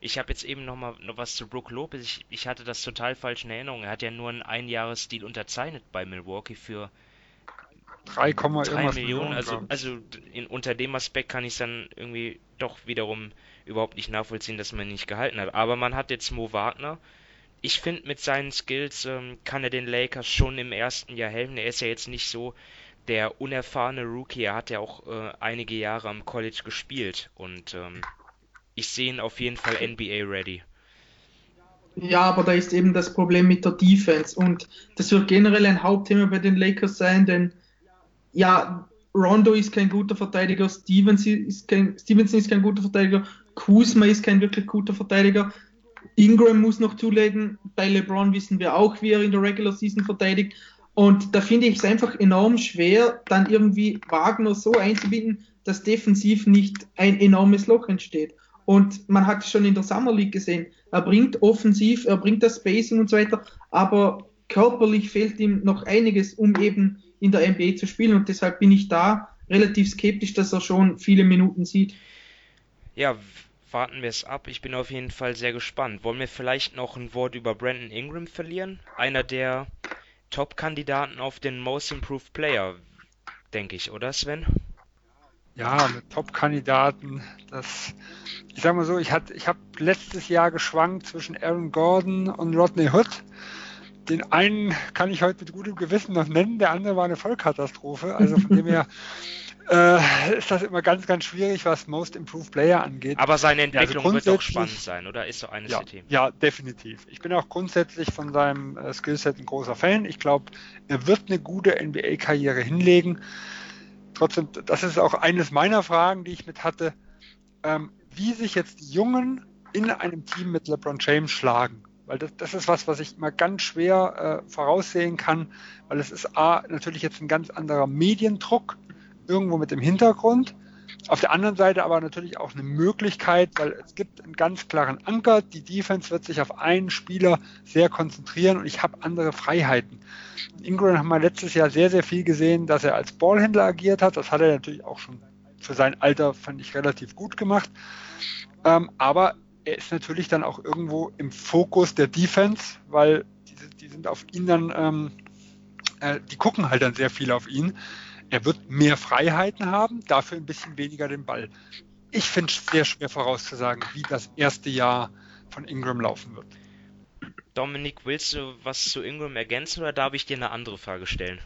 ich habe jetzt eben noch mal noch was zu Brook Lopez. Ich, ich hatte das total falsch in Erinnerung. Er hat ja nur einen Einjahresdeal unterzeichnet bei Milwaukee für 3, 3 Millionen. Millionen also also in, unter dem Aspekt kann ich es dann irgendwie doch wiederum überhaupt nicht nachvollziehen, dass man ihn nicht gehalten hat. Aber man hat jetzt Mo Wagner, ich finde, mit seinen Skills ähm, kann er den Lakers schon im ersten Jahr helfen. Er ist ja jetzt nicht so der unerfahrene Rookie. Er hat ja auch äh, einige Jahre am College gespielt und ähm, ich sehe ihn auf jeden Fall NBA ready. Ja, aber da ist eben das Problem mit der Defense und das wird generell ein Hauptthema bei den Lakers sein, denn ja, Rondo ist kein guter Verteidiger, Stevenson ist kein, Stevenson ist kein guter Verteidiger, Kuzma ist kein wirklich guter Verteidiger. Ingram muss noch zulegen. Bei LeBron wissen wir auch, wie er in der Regular Season verteidigt. Und da finde ich es einfach enorm schwer, dann irgendwie Wagner so einzubinden, dass defensiv nicht ein enormes Loch entsteht. Und man hat es schon in der Summer League gesehen. Er bringt offensiv, er bringt das Spacing und so weiter, aber körperlich fehlt ihm noch einiges, um eben in der NBA zu spielen. Und deshalb bin ich da relativ skeptisch, dass er schon viele Minuten sieht. Ja, warten wir es ab. Ich bin auf jeden Fall sehr gespannt. Wollen wir vielleicht noch ein Wort über Brandon Ingram verlieren? Einer der Top-Kandidaten auf den Most Improved Player, denke ich, oder Sven? Ja, mit Top-Kandidaten. Das, ich sag mal so, ich, ich habe letztes Jahr geschwankt zwischen Aaron Gordon und Rodney Hood. Den einen kann ich heute mit gutem Gewissen noch nennen, der andere war eine Vollkatastrophe. Also von dem her *laughs* äh, ist das immer ganz, ganz schwierig, was Most Improved Player angeht. Aber seine Entwicklung ja, also wird doch spannend sein, oder? Ist so eines ja, der Themen. Ja, definitiv. Ich bin auch grundsätzlich von seinem äh, Skillset ein großer Fan. Ich glaube, er wird eine gute NBA-Karriere hinlegen. Trotzdem, das ist auch eines meiner Fragen, die ich mit hatte, ähm, wie sich jetzt die Jungen in einem Team mit LeBron James schlagen. Weil das, das ist was, was ich immer ganz schwer äh, voraussehen kann, weil es ist A, natürlich jetzt ein ganz anderer Mediendruck irgendwo mit dem Hintergrund. Auf der anderen Seite aber natürlich auch eine Möglichkeit, weil es gibt einen ganz klaren Anker. Die Defense wird sich auf einen Spieler sehr konzentrieren und ich habe andere Freiheiten. Ingram haben wir letztes Jahr sehr, sehr viel gesehen, dass er als Ballhändler agiert hat. Das hat er natürlich auch schon für sein Alter, fand ich, relativ gut gemacht. Ähm, aber er ist natürlich dann auch irgendwo im Fokus der Defense, weil die, die sind auf ihn dann, ähm, äh, die gucken halt dann sehr viel auf ihn. Er wird mehr Freiheiten haben, dafür ein bisschen weniger den Ball. Ich finde es sehr schwer vorauszusagen, wie das erste Jahr von Ingram laufen wird. Dominik, willst du was zu Ingram ergänzen oder darf ich dir eine andere Frage stellen?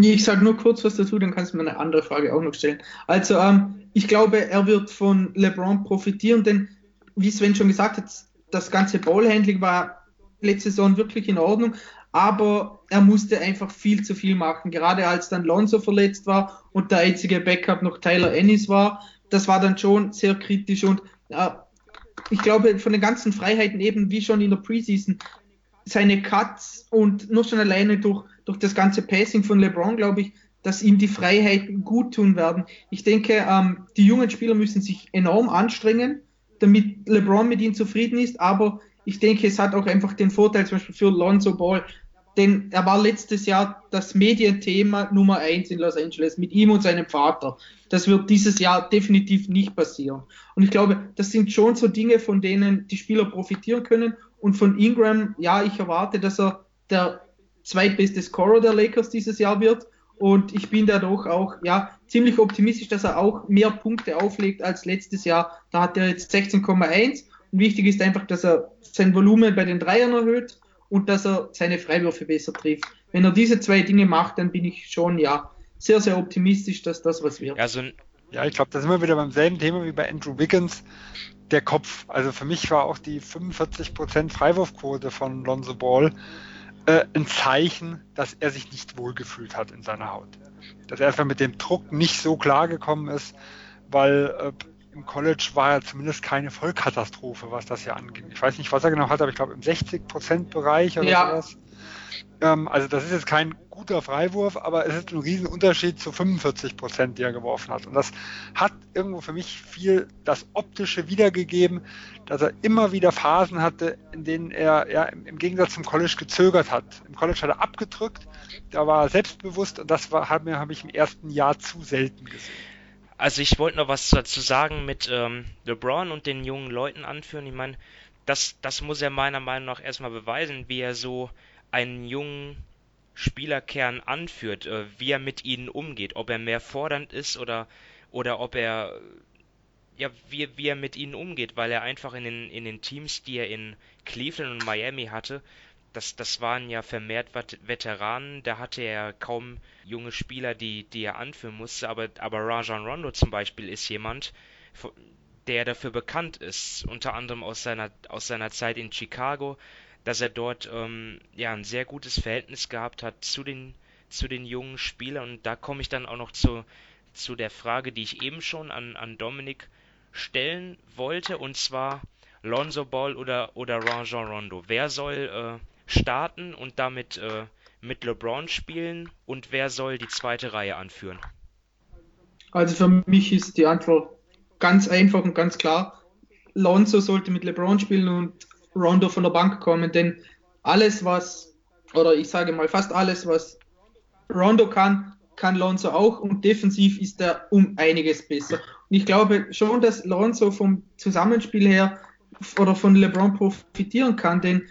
Ich sage nur kurz was dazu, dann kannst du mir eine andere Frage auch noch stellen. Also, ähm, ich glaube, er wird von LeBron profitieren, denn wie Sven schon gesagt hat, das ganze Ballhandling war letzte Saison wirklich in Ordnung, aber er musste einfach viel zu viel machen. Gerade als dann Lonzo verletzt war und der einzige Backup noch Tyler Ennis war, das war dann schon sehr kritisch und äh, ich glaube, von den ganzen Freiheiten eben wie schon in der Preseason, seine Cuts und nur schon alleine durch, durch das ganze Passing von LeBron, glaube ich, dass ihm die Freiheiten gut tun werden. Ich denke, ähm, die jungen Spieler müssen sich enorm anstrengen, damit LeBron mit ihm zufrieden ist, aber ich denke, es hat auch einfach den Vorteil zum Beispiel für Lonzo Ball, denn er war letztes Jahr das Medienthema Nummer eins in Los Angeles mit ihm und seinem Vater. Das wird dieses Jahr definitiv nicht passieren. Und ich glaube, das sind schon so Dinge, von denen die Spieler profitieren können. Und von Ingram, ja, ich erwarte, dass er der zweitbeste Scorer der Lakers dieses Jahr wird. Und ich bin dadurch auch, ja, ziemlich optimistisch, dass er auch mehr Punkte auflegt als letztes Jahr. Da hat er jetzt 16,1. Und wichtig ist einfach, dass er sein Volumen bei den Dreiern erhöht und dass er seine Freiwürfe besser trifft. Wenn er diese zwei Dinge macht, dann bin ich schon, ja, sehr, sehr optimistisch, dass das was wird. Also, ja, ich glaube, da sind wir wieder beim selben Thema wie bei Andrew Wiggins. Der Kopf. Also für mich war auch die 45% Freiwurfquote von Lonzo Ball äh, ein Zeichen, dass er sich nicht wohlgefühlt hat in seiner Haut. Dass er einfach mit dem Druck nicht so klar gekommen ist, weil äh, im College war er zumindest keine Vollkatastrophe, was das ja angeht. Ich weiß nicht, was er genau hat, aber ich glaube im 60%-Bereich oder ja. sowas. Ähm, also das ist jetzt kein guter Freiwurf, aber es ist ein Riesenunterschied zu 45 Prozent, die er geworfen hat. Und das hat irgendwo für mich viel das Optische wiedergegeben, dass er immer wieder Phasen hatte, in denen er ja, im Gegensatz zum College gezögert hat. Im College hat er abgedrückt, da war er selbstbewusst und das habe hab ich im ersten Jahr zu selten gesehen. Also ich wollte noch was dazu sagen mit ähm, LeBron und den jungen Leuten anführen. Ich meine, das, das muss er meiner Meinung nach erstmal beweisen, wie er so einen jungen Spielerkern anführt, äh, wie er mit ihnen umgeht, ob er mehr fordernd ist oder, oder ob er ja, wie, wie er mit ihnen umgeht, weil er einfach in den, in den Teams, die er in Cleveland und Miami hatte, das, das waren ja vermehrt Veteranen, da hatte er kaum junge Spieler, die, die er anführen musste, aber, aber Rajon Rondo zum Beispiel ist jemand, der dafür bekannt ist, unter anderem aus seiner, aus seiner Zeit in Chicago, dass er dort ähm, ja ein sehr gutes Verhältnis gehabt hat zu den zu den jungen Spielern und da komme ich dann auch noch zu zu der Frage, die ich eben schon an an Dominik stellen wollte und zwar Lonzo Ball oder oder Rajon Rondo. Wer soll äh, starten und damit äh, mit LeBron spielen und wer soll die zweite Reihe anführen? Also für mich ist die Antwort ganz einfach und ganz klar. Lonzo sollte mit LeBron spielen und Rondo von der Bank kommen, denn alles, was, oder ich sage mal fast alles, was Rondo kann, kann Lonzo auch und defensiv ist er um einiges besser. Und ich glaube schon, dass Lonzo vom Zusammenspiel her oder von LeBron profitieren kann, denn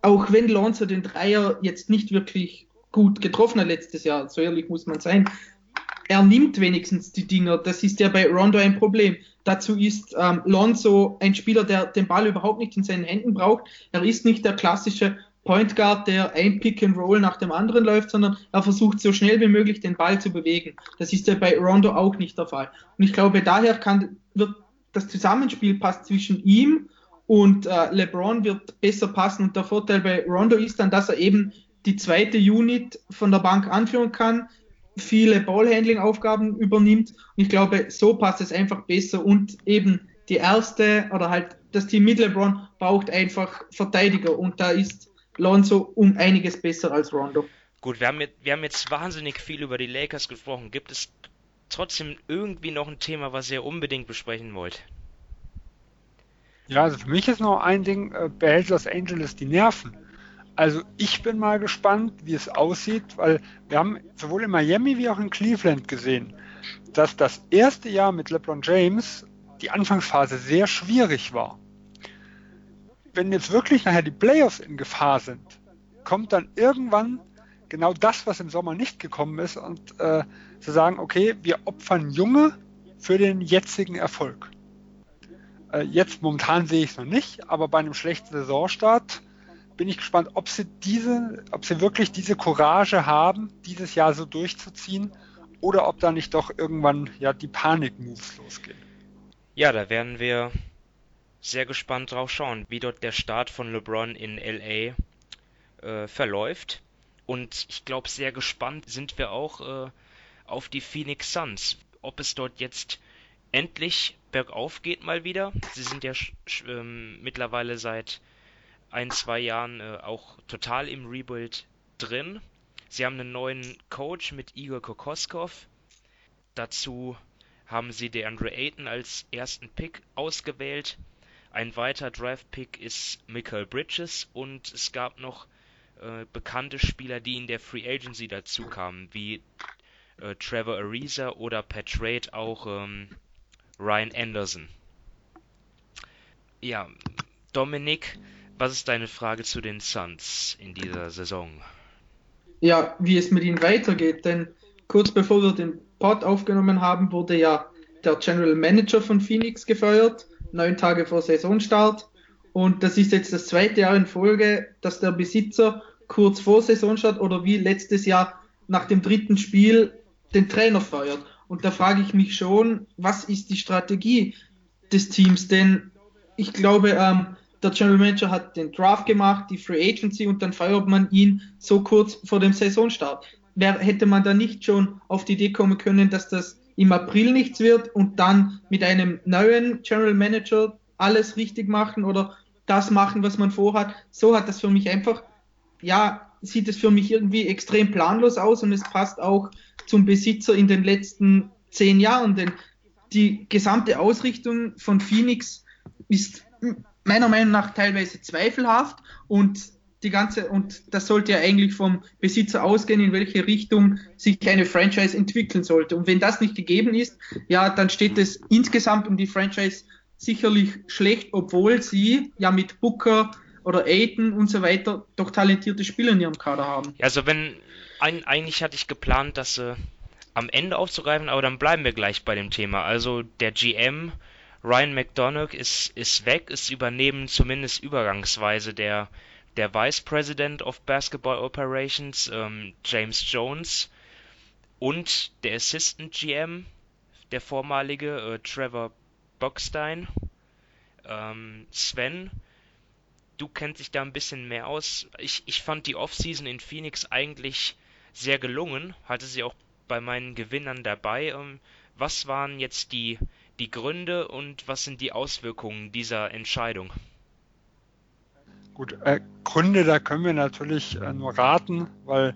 auch wenn Lonzo den Dreier jetzt nicht wirklich gut getroffen hat letztes Jahr, so ehrlich muss man sein, er nimmt wenigstens die Dinger. Das ist ja bei Rondo ein Problem. Dazu ist ähm, Lonzo ein Spieler, der den Ball überhaupt nicht in seinen Händen braucht. Er ist nicht der klassische Point Guard, der ein Pick and Roll nach dem anderen läuft, sondern er versucht so schnell wie möglich den Ball zu bewegen. Das ist ja bei Rondo auch nicht der Fall. Und ich glaube, daher kann, wird das Zusammenspiel passt zwischen ihm und äh, LeBron wird besser passen. Und der Vorteil bei Rondo ist dann, dass er eben die zweite Unit von der Bank anführen kann, viele Ballhandling-Aufgaben übernimmt. Und ich glaube, so passt es einfach besser. Und eben die erste oder halt das Team mit LeBron braucht einfach Verteidiger. Und da ist Lonzo um einiges besser als Rondo. Gut, wir haben, jetzt, wir haben jetzt wahnsinnig viel über die Lakers gesprochen. Gibt es trotzdem irgendwie noch ein Thema, was ihr unbedingt besprechen wollt? Ja, also für mich ist noch ein Ding, äh, behält Los Angeles die Nerven. Also ich bin mal gespannt, wie es aussieht, weil wir haben sowohl in Miami wie auch in Cleveland gesehen, dass das erste Jahr mit LeBron James die Anfangsphase sehr schwierig war. Wenn jetzt wirklich nachher die Playoffs in Gefahr sind, kommt dann irgendwann genau das, was im Sommer nicht gekommen ist, und äh, zu sagen, okay, wir opfern Junge für den jetzigen Erfolg. Äh, jetzt momentan sehe ich es noch nicht, aber bei einem schlechten Saisonstart bin ich gespannt, ob sie diese, ob sie wirklich diese Courage haben, dieses Jahr so durchzuziehen, oder ob da nicht doch irgendwann ja die Panik-Moves losgehen. Ja, da werden wir sehr gespannt drauf schauen, wie dort der Start von LeBron in LA äh, verläuft. Und ich glaube, sehr gespannt sind wir auch äh, auf die Phoenix Suns. Ob es dort jetzt endlich bergauf geht mal wieder. Sie sind ja ähm, mittlerweile seit ein, zwei Jahren äh, auch total im Rebuild drin. Sie haben einen neuen Coach mit Igor Kokoskov. Dazu haben sie DeAndre Ayton als ersten Pick ausgewählt. Ein weiterer Draft-Pick ist Michael Bridges und es gab noch äh, bekannte Spieler, die in der Free Agency dazu kamen, wie äh, Trevor Ariza oder per Trade auch ähm, Ryan Anderson. Ja, Dominik, was ist deine Frage zu den Suns in dieser Saison? Ja, wie es mit ihnen weitergeht, denn kurz bevor wir den Pod aufgenommen haben, wurde ja der General Manager von Phoenix gefeuert, neun Tage vor Saisonstart. Und das ist jetzt das zweite Jahr in Folge, dass der Besitzer kurz vor Saisonstart oder wie letztes Jahr nach dem dritten Spiel den Trainer feuert. Und da frage ich mich schon, was ist die Strategie des Teams? Denn ich glaube, ähm, der General Manager hat den Draft gemacht, die Free Agency und dann feuert man ihn so kurz vor dem Saisonstart. Wer, hätte man da nicht schon auf die Idee kommen können, dass das im April nichts wird und dann mit einem neuen General Manager alles richtig machen oder das machen, was man vorhat? So hat das für mich einfach, ja, sieht es für mich irgendwie extrem planlos aus und es passt auch zum Besitzer in den letzten zehn Jahren, denn die gesamte Ausrichtung von Phoenix ist meiner Meinung nach teilweise zweifelhaft und die ganze, und das sollte ja eigentlich vom Besitzer ausgehen, in welche Richtung sich eine Franchise entwickeln sollte. Und wenn das nicht gegeben ist, ja, dann steht es insgesamt um die Franchise sicherlich schlecht, obwohl sie ja mit Booker oder Aiden und so weiter doch talentierte Spieler in ihrem Kader haben. Also wenn, ein, eigentlich hatte ich geplant, das äh, am Ende aufzugreifen, aber dann bleiben wir gleich bei dem Thema. Also der GM Ryan McDonough ist, ist weg, ist übernehmen zumindest übergangsweise der, der Vice President of Basketball Operations, ähm, James Jones, und der Assistant GM, der vormalige äh, Trevor Bockstein. Ähm, Sven, du kennst dich da ein bisschen mehr aus. Ich, ich fand die Offseason in Phoenix eigentlich sehr gelungen, hatte sie auch bei meinen Gewinnern dabei. Ähm, was waren jetzt die, die Gründe und was sind die Auswirkungen dieser Entscheidung? Gut, äh, Gründe, da können wir natürlich äh, nur raten, weil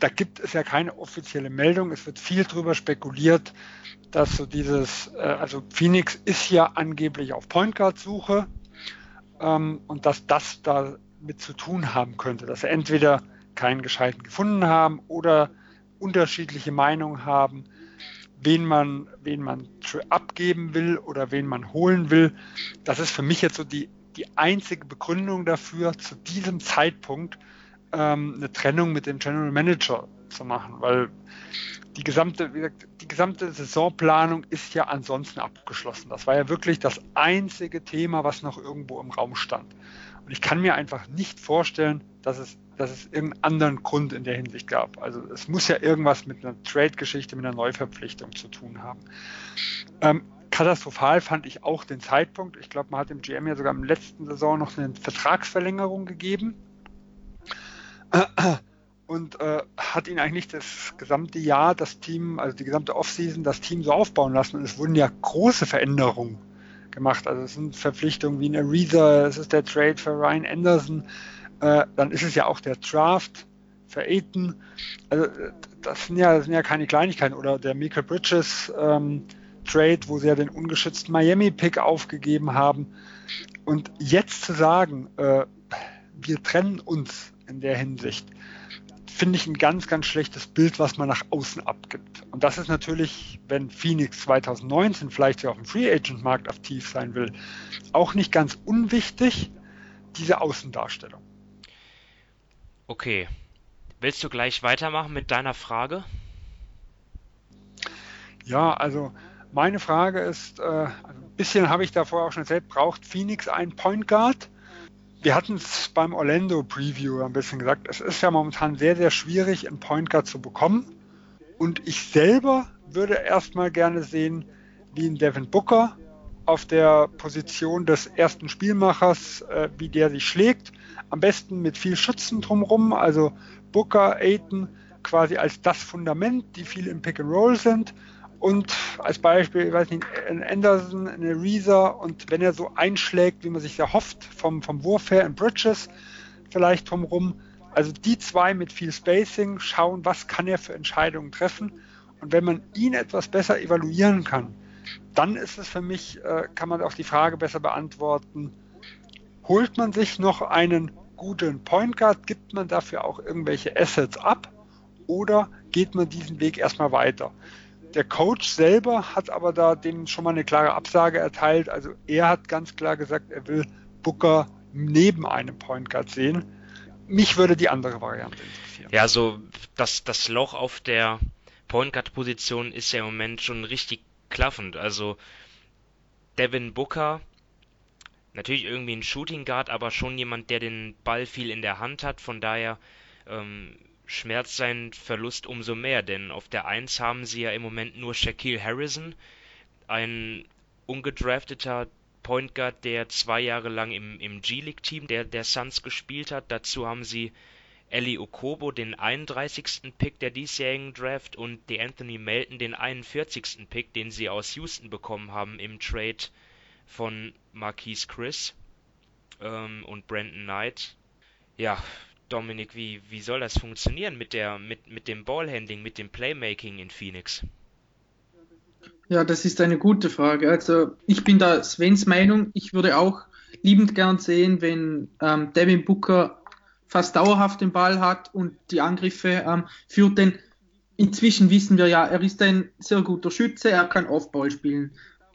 da gibt es ja keine offizielle Meldung. Es wird viel darüber spekuliert, dass so dieses, äh, also Phoenix ist ja angeblich auf Point Guard Suche ähm, und dass das damit zu tun haben könnte, dass sie entweder keinen gescheiten gefunden haben oder unterschiedliche Meinungen haben wen man, wen man abgeben will oder wen man holen will. Das ist für mich jetzt so die, die einzige Begründung dafür, zu diesem Zeitpunkt ähm, eine Trennung mit dem General Manager zu machen, weil die gesamte, die gesamte Saisonplanung ist ja ansonsten abgeschlossen. Das war ja wirklich das einzige Thema, was noch irgendwo im Raum stand. Und ich kann mir einfach nicht vorstellen, dass es dass es irgendeinen anderen Grund in der Hinsicht gab. Also es muss ja irgendwas mit einer Trade-Geschichte, mit einer Neuverpflichtung zu tun haben. Ähm, katastrophal fand ich auch den Zeitpunkt. Ich glaube, man hat dem GM ja sogar im letzten Saison noch eine Vertragsverlängerung gegeben. Und äh, hat ihn eigentlich das gesamte Jahr, das Team, also die gesamte Offseason, das Team so aufbauen lassen. Und es wurden ja große Veränderungen gemacht. Also es sind Verpflichtungen wie ein Ariza, es ist der Trade für Ryan Anderson, äh, dann ist es ja auch der Draft für Aiton. Also das sind ja, das sind ja keine Kleinigkeiten. Oder der Michael Bridges ähm, Trade, wo sie ja den ungeschützten Miami-Pick aufgegeben haben. Und jetzt zu sagen, äh, wir trennen uns in der Hinsicht, finde ich ein ganz, ganz schlechtes Bild, was man nach außen abgibt. Und das ist natürlich, wenn Phoenix 2019 vielleicht ja auf dem Free Agent Markt aktiv sein will, auch nicht ganz unwichtig, diese Außendarstellung. Okay. Willst du gleich weitermachen mit deiner Frage? Ja, also meine Frage ist, äh, also ein bisschen habe ich davor auch schon erzählt, braucht Phoenix einen Point Guard? Wir hatten es beim Orlando Preview ein bisschen gesagt, es ist ja momentan sehr, sehr schwierig, einen Point Guard zu bekommen. Und ich selber würde erstmal gerne sehen, wie ein Devin Booker auf der Position des ersten Spielmachers, äh, wie der sich schlägt. Am besten mit viel Schützen drumherum, also Booker, Aiton quasi als das Fundament, die viel im Pick and Roll sind. Und als Beispiel, ich weiß nicht, ein Anderson, eine Reza und wenn er so einschlägt, wie man sich erhofft, vom, vom Wurf her in Bridges vielleicht drumherum. Also die zwei mit viel Spacing schauen, was kann er für Entscheidungen treffen Und wenn man ihn etwas besser evaluieren kann, dann ist es für mich, äh, kann man auch die Frage besser beantworten, holt man sich noch einen guten Point Guard, gibt man dafür auch irgendwelche Assets ab oder geht man diesen Weg erstmal weiter? Der Coach selber hat aber da dem schon mal eine klare Absage erteilt. Also er hat ganz klar gesagt, er will Booker neben einem Point Guard sehen. Mich würde die andere Variante interessieren. Ja, so das, das Loch auf der Point Guard Position ist ja im Moment schon richtig klaffend. Also Devin Booker, natürlich irgendwie ein Shooting Guard, aber schon jemand, der den Ball viel in der Hand hat. Von daher ähm, schmerzt sein Verlust umso mehr, denn auf der 1 haben sie ja im Moment nur Shaquille Harrison, ein ungedrafteter Point Guard, der zwei Jahre lang im, im G-League-Team der, der Suns gespielt hat. Dazu haben sie Eli Okobo, den 31. Pick der diesjährigen Draft, und die Anthony Melton, den 41. Pick, den sie aus Houston bekommen haben im Trade von Marquise Chris ähm, und Brandon Knight. Ja, Dominik, wie, wie soll das funktionieren mit, der, mit, mit dem Ballhandling, mit dem Playmaking in Phoenix? Ja, das ist eine gute Frage. Also ich bin da Svens Meinung. Ich würde auch liebend gern sehen, wenn ähm, Devin Booker fast dauerhaft den Ball hat und die Angriffe ähm, führt. Denn inzwischen wissen wir ja, er ist ein sehr guter Schütze, er kann Offball spielen.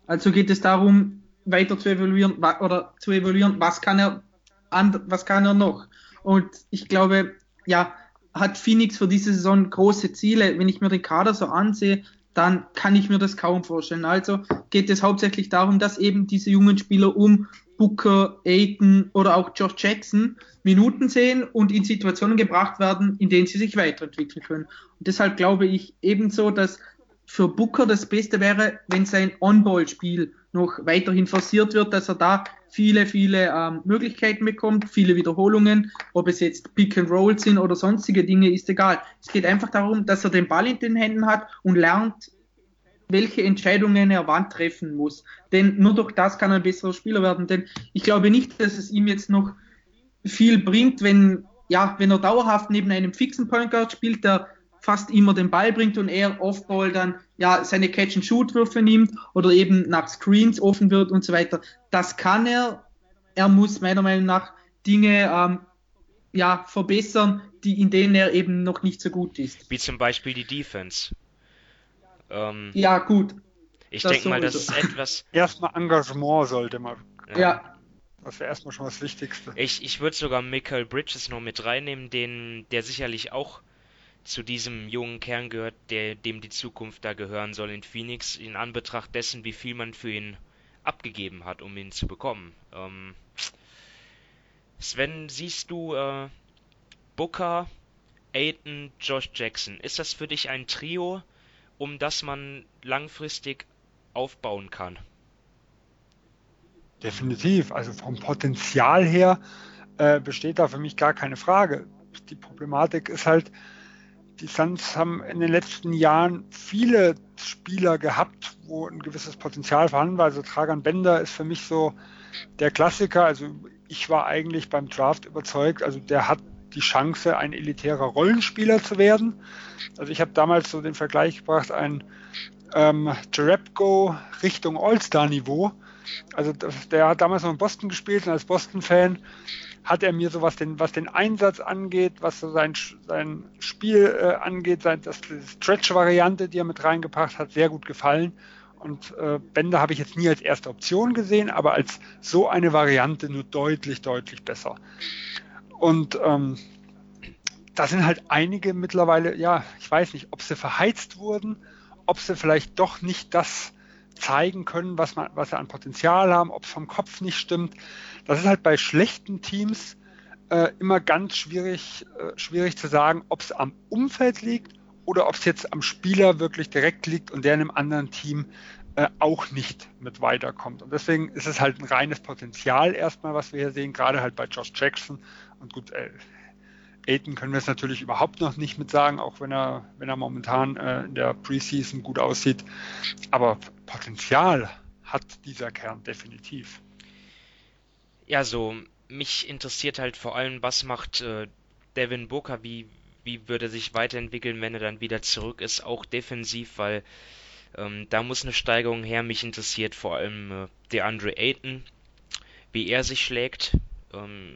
Also geht es darum, weiter zu evaluieren oder zu evaluieren, was kann er, was kann er noch? Und ich glaube, ja, hat Phoenix für diese Saison große Ziele. Wenn ich mir den Kader so ansehe, dann kann ich mir das kaum vorstellen. Also geht es hauptsächlich darum, dass eben diese jungen Spieler um Booker, Aiton oder auch Josh Jackson Minuten sehen und in Situationen gebracht werden, in denen sie sich weiterentwickeln können. Und deshalb glaube ich ebenso, dass für Booker das Beste wäre, wenn sein On-Ball-Spiel noch weiterhin forciert wird, dass er da viele, viele ähm, Möglichkeiten bekommt, viele Wiederholungen, ob es jetzt Pick and Roll sind oder sonstige Dinge, ist egal. Es geht einfach darum, dass er den Ball in den Händen hat und lernt, welche Entscheidungen er wann treffen muss. Denn nur durch das kann er ein besserer Spieler werden. Denn ich glaube nicht, dass es ihm jetzt noch viel bringt, wenn, ja, wenn er dauerhaft neben einem fixen Point Guard spielt, der fast immer den Ball bringt und er Offball dann ja seine Catch-and-Shoot-Würfe nimmt oder eben nach Screens offen wird und so weiter. Das kann er. Er muss meiner Meinung nach Dinge ähm, ja, verbessern, die, in denen er eben noch nicht so gut ist. Wie zum Beispiel die Defense. Ähm, ja, gut. Ich denke mal, das ist etwas. *laughs* Erstmal Engagement sollte man. Ja. ja. Das wäre erstmal schon das Wichtigste. Ich, ich würde sogar Michael Bridges noch mit reinnehmen, den, der sicherlich auch zu diesem jungen Kern gehört, der, dem die Zukunft da gehören soll in Phoenix, in Anbetracht dessen, wie viel man für ihn abgegeben hat, um ihn zu bekommen. Ähm, Sven, siehst du äh, Booker, Aiton, Josh Jackson? Ist das für dich ein Trio, um das man langfristig aufbauen kann? Definitiv. Also vom Potenzial her äh, besteht da für mich gar keine Frage. Die Problematik ist halt, die Suns haben in den letzten Jahren viele Spieler gehabt, wo ein gewisses Potenzial vorhanden war. Also Tragan Bender ist für mich so der Klassiker. Also ich war eigentlich beim Draft überzeugt, also der hat die Chance, ein elitärer Rollenspieler zu werden. Also ich habe damals so den Vergleich gebracht, ein ähm, Jerebko Richtung All-Star-Niveau. Also der hat damals noch in Boston gespielt und als Boston-Fan hat er mir so was den, was den Einsatz angeht, was so sein, sein Spiel äh, angeht, sein, das, die Stretch-Variante, die er mit reingebracht hat, sehr gut gefallen. Und äh, Bender habe ich jetzt nie als erste Option gesehen, aber als so eine Variante nur deutlich, deutlich besser. Und ähm, da sind halt einige mittlerweile, ja, ich weiß nicht, ob sie verheizt wurden, ob sie vielleicht doch nicht das zeigen können, was, man, was sie an Potenzial haben, ob es vom Kopf nicht stimmt. Das ist halt bei schlechten Teams äh, immer ganz schwierig, äh, schwierig zu sagen, ob es am Umfeld liegt oder ob es jetzt am Spieler wirklich direkt liegt und der in einem anderen Team äh, auch nicht mit weiterkommt. Und deswegen ist es halt ein reines Potenzial erstmal, was wir hier sehen, gerade halt bei Josh Jackson. Und gut, Aiton können wir es natürlich überhaupt noch nicht mit sagen, auch wenn er, wenn er momentan äh, in der Preseason gut aussieht. Aber Potenzial hat dieser Kern definitiv. Ja, so, mich interessiert halt vor allem, was macht äh, Devin Booker, wie, wie würde er sich weiterentwickeln, wenn er dann wieder zurück ist, auch defensiv, weil ähm, da muss eine Steigerung her. Mich interessiert vor allem äh, der Andre Ayton, wie er sich schlägt. Ähm,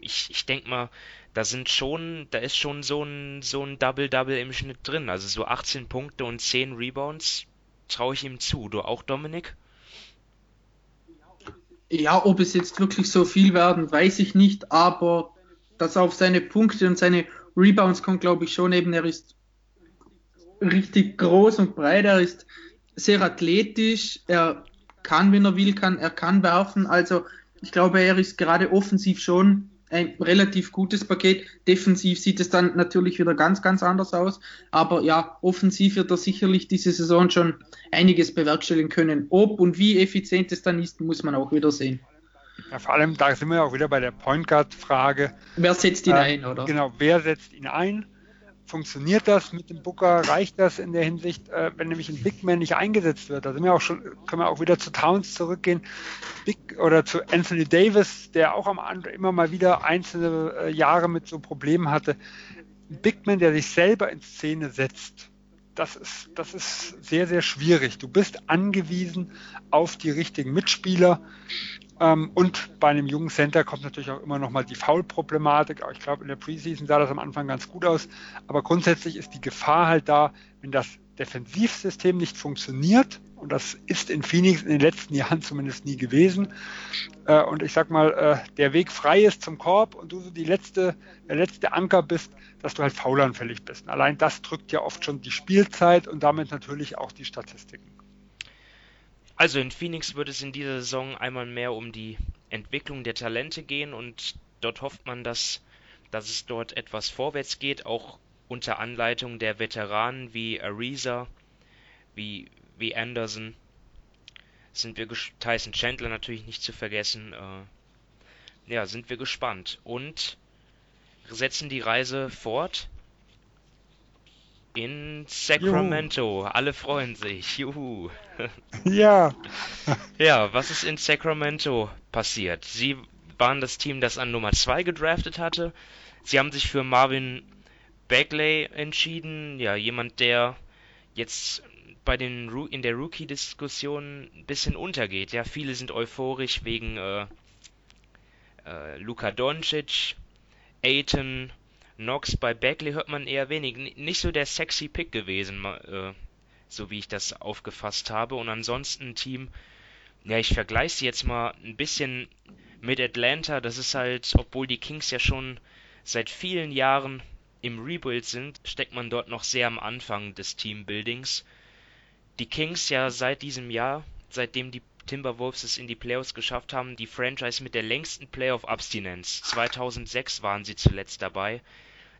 ich ich denke mal, da sind schon, da ist schon so ein, so ein Double-Double im Schnitt drin. Also so 18 Punkte und 10 Rebounds traue ich ihm zu. Du auch, Dominik? Ja, ob es jetzt wirklich so viel werden, weiß ich nicht, aber dass auf seine Punkte und seine Rebounds kommt, glaube ich schon eben. Er ist richtig groß und breit, er ist sehr athletisch, er kann, wenn er will, kann, er kann werfen. Also ich glaube, er ist gerade offensiv schon ein relativ gutes Paket. Defensiv sieht es dann natürlich wieder ganz, ganz anders aus. Aber ja, offensiv wird er sicherlich diese Saison schon einiges bewerkstelligen können. Ob und wie effizient es dann ist, muss man auch wieder sehen. Ja, vor allem, da sind wir auch wieder bei der Point Guard-Frage. Wer setzt ihn äh, ein, oder? Genau, wer setzt ihn ein? Funktioniert das mit dem Booker? Reicht das in der Hinsicht, äh, wenn nämlich ein Big Man nicht eingesetzt wird? Da sind wir auch schon, können wir auch wieder zu Towns zurückgehen, Big, oder zu Anthony Davis, der auch am Anfang immer mal wieder einzelne äh, Jahre mit so Problemen hatte. Ein Big Man, der sich selber in Szene setzt, das ist, das ist sehr, sehr schwierig. Du bist angewiesen auf die richtigen Mitspieler. Ähm, und bei einem jungen Center kommt natürlich auch immer noch mal die Foul-Problematik. Ich glaube, in der Preseason sah das am Anfang ganz gut aus. Aber grundsätzlich ist die Gefahr halt da, wenn das Defensivsystem nicht funktioniert, und das ist in Phoenix in den letzten Jahren *laughs* zumindest nie gewesen, äh, und ich sag mal, äh, der Weg frei ist zum Korb und du so die letzte, der letzte Anker bist, dass du halt faulanfällig bist. Allein das drückt ja oft schon die Spielzeit und damit natürlich auch die Statistiken. Also in Phoenix wird es in dieser Saison einmal mehr um die Entwicklung der Talente gehen und dort hofft man, dass, dass es dort etwas vorwärts geht, auch unter Anleitung der Veteranen wie Ariza, wie, wie Anderson. Sind wir Tyson Chandler natürlich nicht zu vergessen. Äh, ja, sind wir gespannt. Und setzen die Reise fort in Sacramento. Juhu. Alle freuen sich. Juhu. *laughs* Ja. ja, was ist in Sacramento passiert? Sie waren das Team, das an Nummer 2 gedraftet hatte. Sie haben sich für Marvin Bagley entschieden. Ja, jemand, der jetzt bei den in der Rookie-Diskussion ein bisschen untergeht. Ja, viele sind euphorisch wegen äh, äh, Luka Doncic, Aiton, Knox. Bei Bagley hört man eher wenig. Nicht so der sexy Pick gewesen, äh, so wie ich das aufgefasst habe. Und ansonsten Team, ja, ich vergleiche sie jetzt mal ein bisschen mit Atlanta. Das ist halt, obwohl die Kings ja schon seit vielen Jahren im Rebuild sind, steckt man dort noch sehr am Anfang des Teambuildings. Die Kings ja seit diesem Jahr, seitdem die Timberwolves es in die Playoffs geschafft haben, die Franchise mit der längsten Playoff-Abstinenz. 2006 waren sie zuletzt dabei.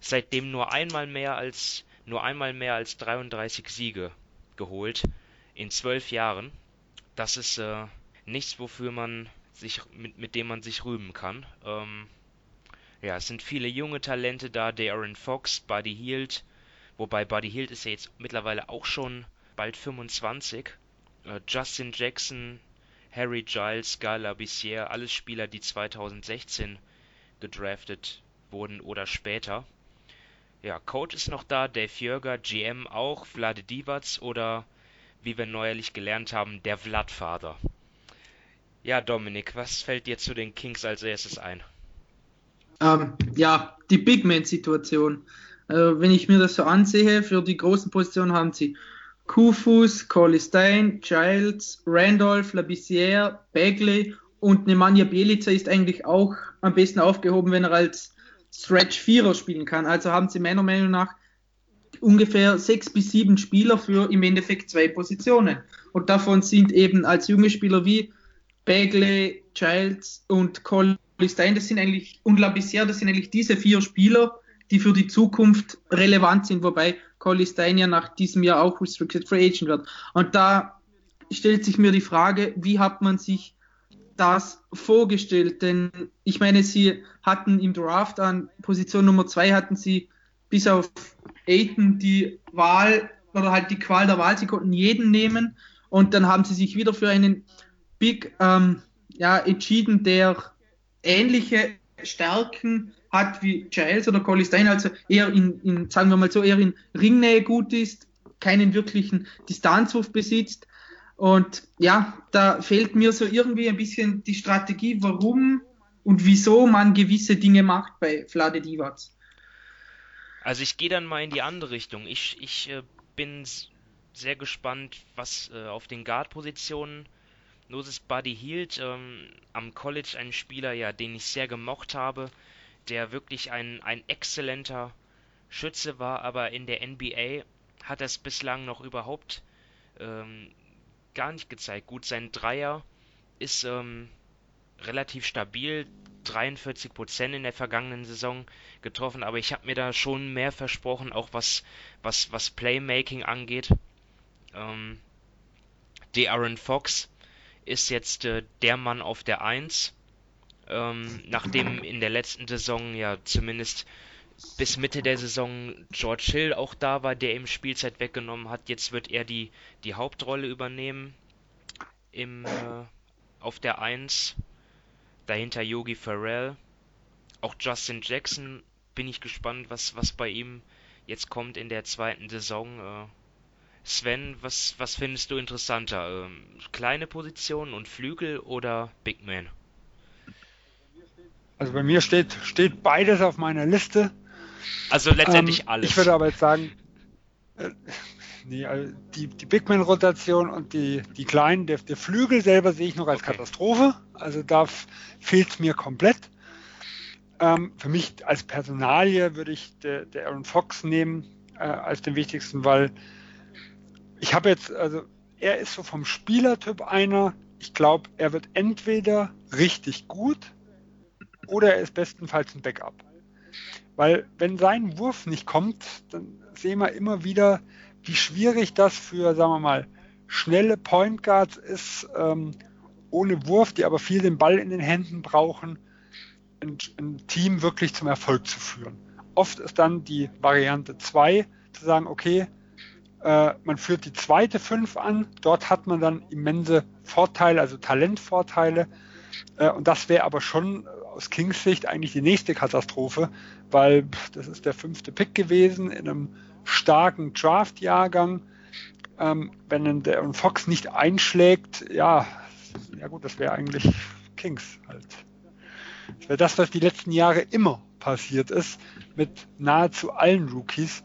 Seitdem nur einmal mehr als nur einmal mehr als 33 Siege geholt in zwölf Jahren. Das ist äh, nichts, wofür man sich, mit, mit dem man sich rühmen kann. Ähm, ja, es sind viele junge Talente da, Darren Fox, Buddy Hield, wobei Buddy Hield ist ja jetzt mittlerweile auch schon bald 25. Äh, Justin Jackson, Harry Giles, Gala Bissier, alles Spieler, die 2016 gedraftet wurden oder später. Ja, Coach ist noch da, Dave Jörger, GM auch, Vlade Divac oder wie wir neuerlich gelernt haben, der Vladvater. Ja, Dominik, was fällt dir zu den Kings als erstes ein? Ähm, ja, die Big Man-Situation. Äh, wenn ich mir das so ansehe, für die großen Positionen haben sie Kufus, Coley Stein, Giles, Randolph, Labissiere, Bagley und Nemanja Bielica ist eigentlich auch am besten aufgehoben, wenn er als Stretch Vierer spielen kann. Also haben sie meiner Meinung nach ungefähr sechs bis sieben Spieler für im Endeffekt zwei Positionen. Und davon sind eben als junge Spieler wie Bagley, Childs und Colin Stein, das sind eigentlich, und Labissière, das sind eigentlich diese vier Spieler, die für die Zukunft relevant sind, wobei Colin Stein ja nach diesem Jahr auch Restricted Free Agent wird. Und da stellt sich mir die Frage, wie hat man sich das vorgestellt? Denn ich meine, sie hatten im Draft an Position Nummer zwei hatten sie bis auf Aiton die Wahl oder halt die Qual der Wahl. Sie konnten jeden nehmen und dann haben sie sich wieder für einen Big ähm, ja, entschieden, der ähnliche Stärken hat wie Giles oder Collie Stein, also eher in, in, sagen wir mal so, eher in Ringnähe gut ist, keinen wirklichen Distanzwurf besitzt. Und ja, da fehlt mir so irgendwie ein bisschen die Strategie, warum und wieso man gewisse Dinge macht bei Vlade Divac. Also ich gehe dann mal in die andere Richtung. Ich, ich äh, bin sehr gespannt, was äh, auf den Guard-Positionen los ist. Buddy Hield, ähm, am College ein Spieler, ja, den ich sehr gemocht habe, der wirklich ein, ein exzellenter Schütze war, aber in der NBA hat er es bislang noch überhaupt ähm, gar nicht gezeigt. Gut, sein Dreier ist ähm, relativ stabil, 43% in der vergangenen Saison getroffen, aber ich habe mir da schon mehr versprochen, auch was, was, was Playmaking angeht. Ähm, Aaron Fox ist jetzt äh, der Mann auf der 1. Ähm, nachdem in der letzten Saison ja zumindest bis Mitte der Saison George Hill auch da war, der ihm Spielzeit weggenommen hat. Jetzt wird er die, die Hauptrolle übernehmen im, äh, auf der 1. Dahinter Yogi Farrell. Auch Justin Jackson bin ich gespannt, was, was bei ihm jetzt kommt in der zweiten Saison. Äh, Sven, was, was findest du interessanter? Ähm, kleine Positionen und Flügel oder Big Man? Also bei mir steht, steht beides auf meiner Liste. Also letztendlich ähm, alles. Ich würde aber jetzt sagen, äh, nee, also die, die Big Man-Rotation und die, die kleinen, der, der Flügel selber sehe ich noch als okay. Katastrophe. Also da fehlt es mir komplett. Ähm, für mich als Personalie würde ich der, der Aaron Fox nehmen äh, als den wichtigsten, weil ich habe jetzt, also er ist so vom Spielertyp einer, ich glaube, er wird entweder richtig gut oder er ist bestenfalls ein Backup. Weil wenn sein Wurf nicht kommt, dann sehen wir immer wieder, wie schwierig das für, sagen wir mal, schnelle Point Guards ist, ähm, ohne Wurf, die aber viel den Ball in den Händen brauchen, ein, ein Team wirklich zum Erfolg zu führen. Oft ist dann die Variante 2 zu sagen, okay, äh, man führt die zweite 5 an, dort hat man dann immense Vorteile, also Talentvorteile. Äh, und das wäre aber schon aus Kings Sicht eigentlich die nächste Katastrophe, weil das ist der fünfte Pick gewesen in einem starken Draft-Jahrgang. Ähm, wenn der Fox nicht einschlägt, ja, ja gut, das wäre eigentlich Kings halt. Das wäre das, was die letzten Jahre immer passiert ist mit nahezu allen Rookies.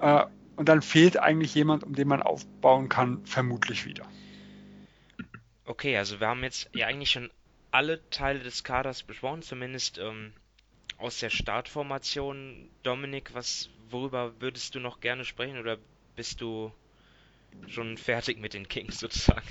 Äh, und dann fehlt eigentlich jemand, um den man aufbauen kann, vermutlich wieder. Okay, also wir haben jetzt ja eigentlich schon alle Teile des Kaders besprochen, zumindest ähm, aus der Startformation. Dominik, was, worüber würdest du noch gerne sprechen oder bist du schon fertig mit den Kings sozusagen?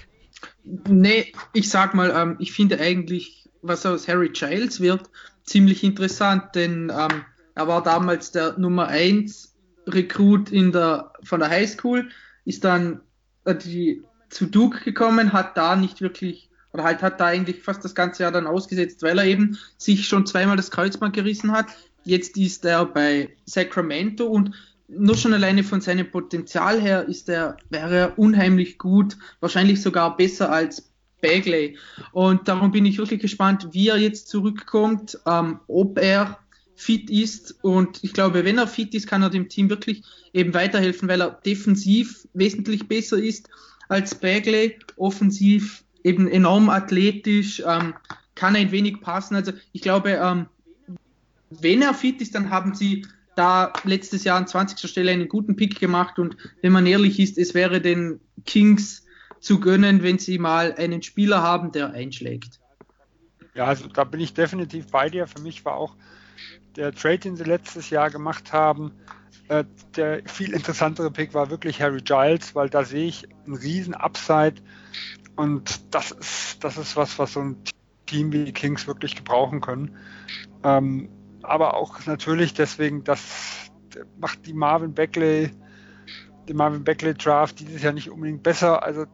Nee, ich sag mal, ähm, ich finde eigentlich, was aus Harry Giles wird, ziemlich interessant, denn ähm, er war damals der Nummer 1 Rekrut in der, von der Highschool, ist dann äh, die, zu Duke gekommen, hat da nicht wirklich, oder halt hat da eigentlich fast das ganze Jahr dann ausgesetzt, weil er eben sich schon zweimal das Kreuzband gerissen hat. Jetzt ist er bei Sacramento und nur schon alleine von seinem Potenzial her ist er, wäre er unheimlich gut, wahrscheinlich sogar besser als Bagley. Und darum bin ich wirklich gespannt, wie er jetzt zurückkommt, ähm, ob er fit ist. Und ich glaube, wenn er fit ist, kann er dem Team wirklich eben weiterhelfen, weil er defensiv wesentlich besser ist als Bagley, offensiv eben enorm athletisch, ähm, kann ein wenig passen. Also ich glaube, ähm, wenn er fit ist, dann haben sie da letztes Jahr an 20. Stelle einen guten Pick gemacht und wenn man ehrlich ist, es wäre den Kings zu gönnen, wenn sie mal einen Spieler haben, der einschlägt. Ja, also da bin ich definitiv bei dir. Für mich war auch der Trade, den sie letztes Jahr gemacht haben, äh, der viel interessantere Pick war wirklich Harry Giles, weil da sehe ich einen riesen Upside und das ist, das ist was, was so ein Team wie die Kings wirklich gebrauchen können. Ähm, aber auch natürlich deswegen, das macht die Marvin Beckley, die Marvin Beckley Draft dieses Jahr nicht unbedingt besser. Also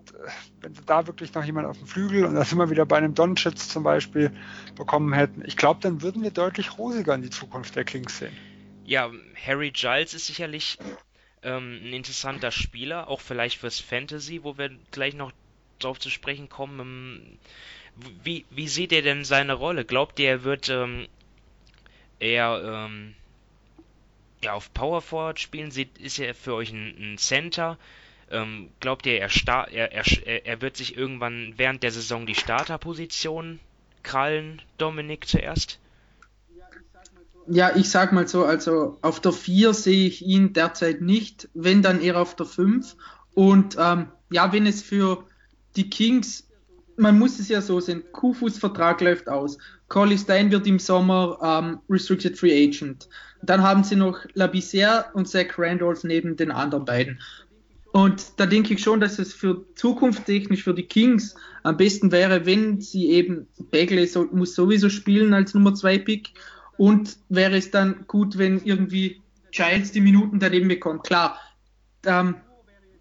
wenn sie da wirklich noch jemand auf dem Flügel und das immer wieder bei einem Donchitz zum Beispiel bekommen hätten, ich glaube, dann würden wir deutlich rosiger in die Zukunft der Kings sehen. Ja, Harry Giles ist sicherlich ähm, ein interessanter Spieler, auch vielleicht fürs Fantasy, wo wir gleich noch drauf zu sprechen kommen. Ähm, wie, wie sieht er denn seine Rolle? Glaubt ihr, er wird ähm, eher ähm, ja, auf Power Forward spielen sieht, ist er für euch ein, ein Center. Ähm, glaubt ihr, er, er, er, er wird sich irgendwann während der Saison die Starterposition krallen, Dominik zuerst? Ja, ich sag mal so, also auf der 4 sehe ich ihn derzeit nicht, wenn dann eher auf der 5. Und ähm, ja, wenn es für die Kings, man muss es ja so sehen, Kufus Vertrag läuft aus. Collie Stein wird im Sommer ähm, Restricted Free Agent. Dann haben sie noch Labissière und Zach Randolph neben den anderen beiden. Und da denke ich schon, dass es für zukunftstechnisch für die Kings am besten wäre, wenn sie eben Bagley so, muss sowieso spielen als Nummer 2 Pick und wäre es dann gut, wenn irgendwie Giles die Minuten daneben bekommt. Klar, ähm,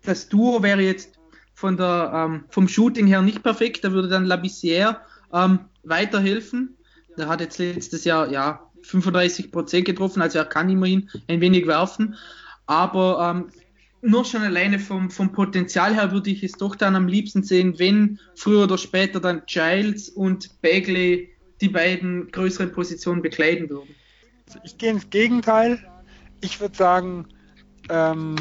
das Duo wäre jetzt von der, ähm, vom Shooting her nicht perfekt, da würde dann Labissière ähm, weiterhelfen. Der hat jetzt letztes Jahr ja 35 Prozent getroffen, also er kann immerhin ein wenig werfen. Aber ähm, nur schon alleine vom, vom Potenzial her würde ich es doch dann am liebsten sehen, wenn früher oder später dann Giles und Bagley die beiden größeren Positionen bekleiden würden. Ich gehe ins Gegenteil. Ich würde sagen, ähm,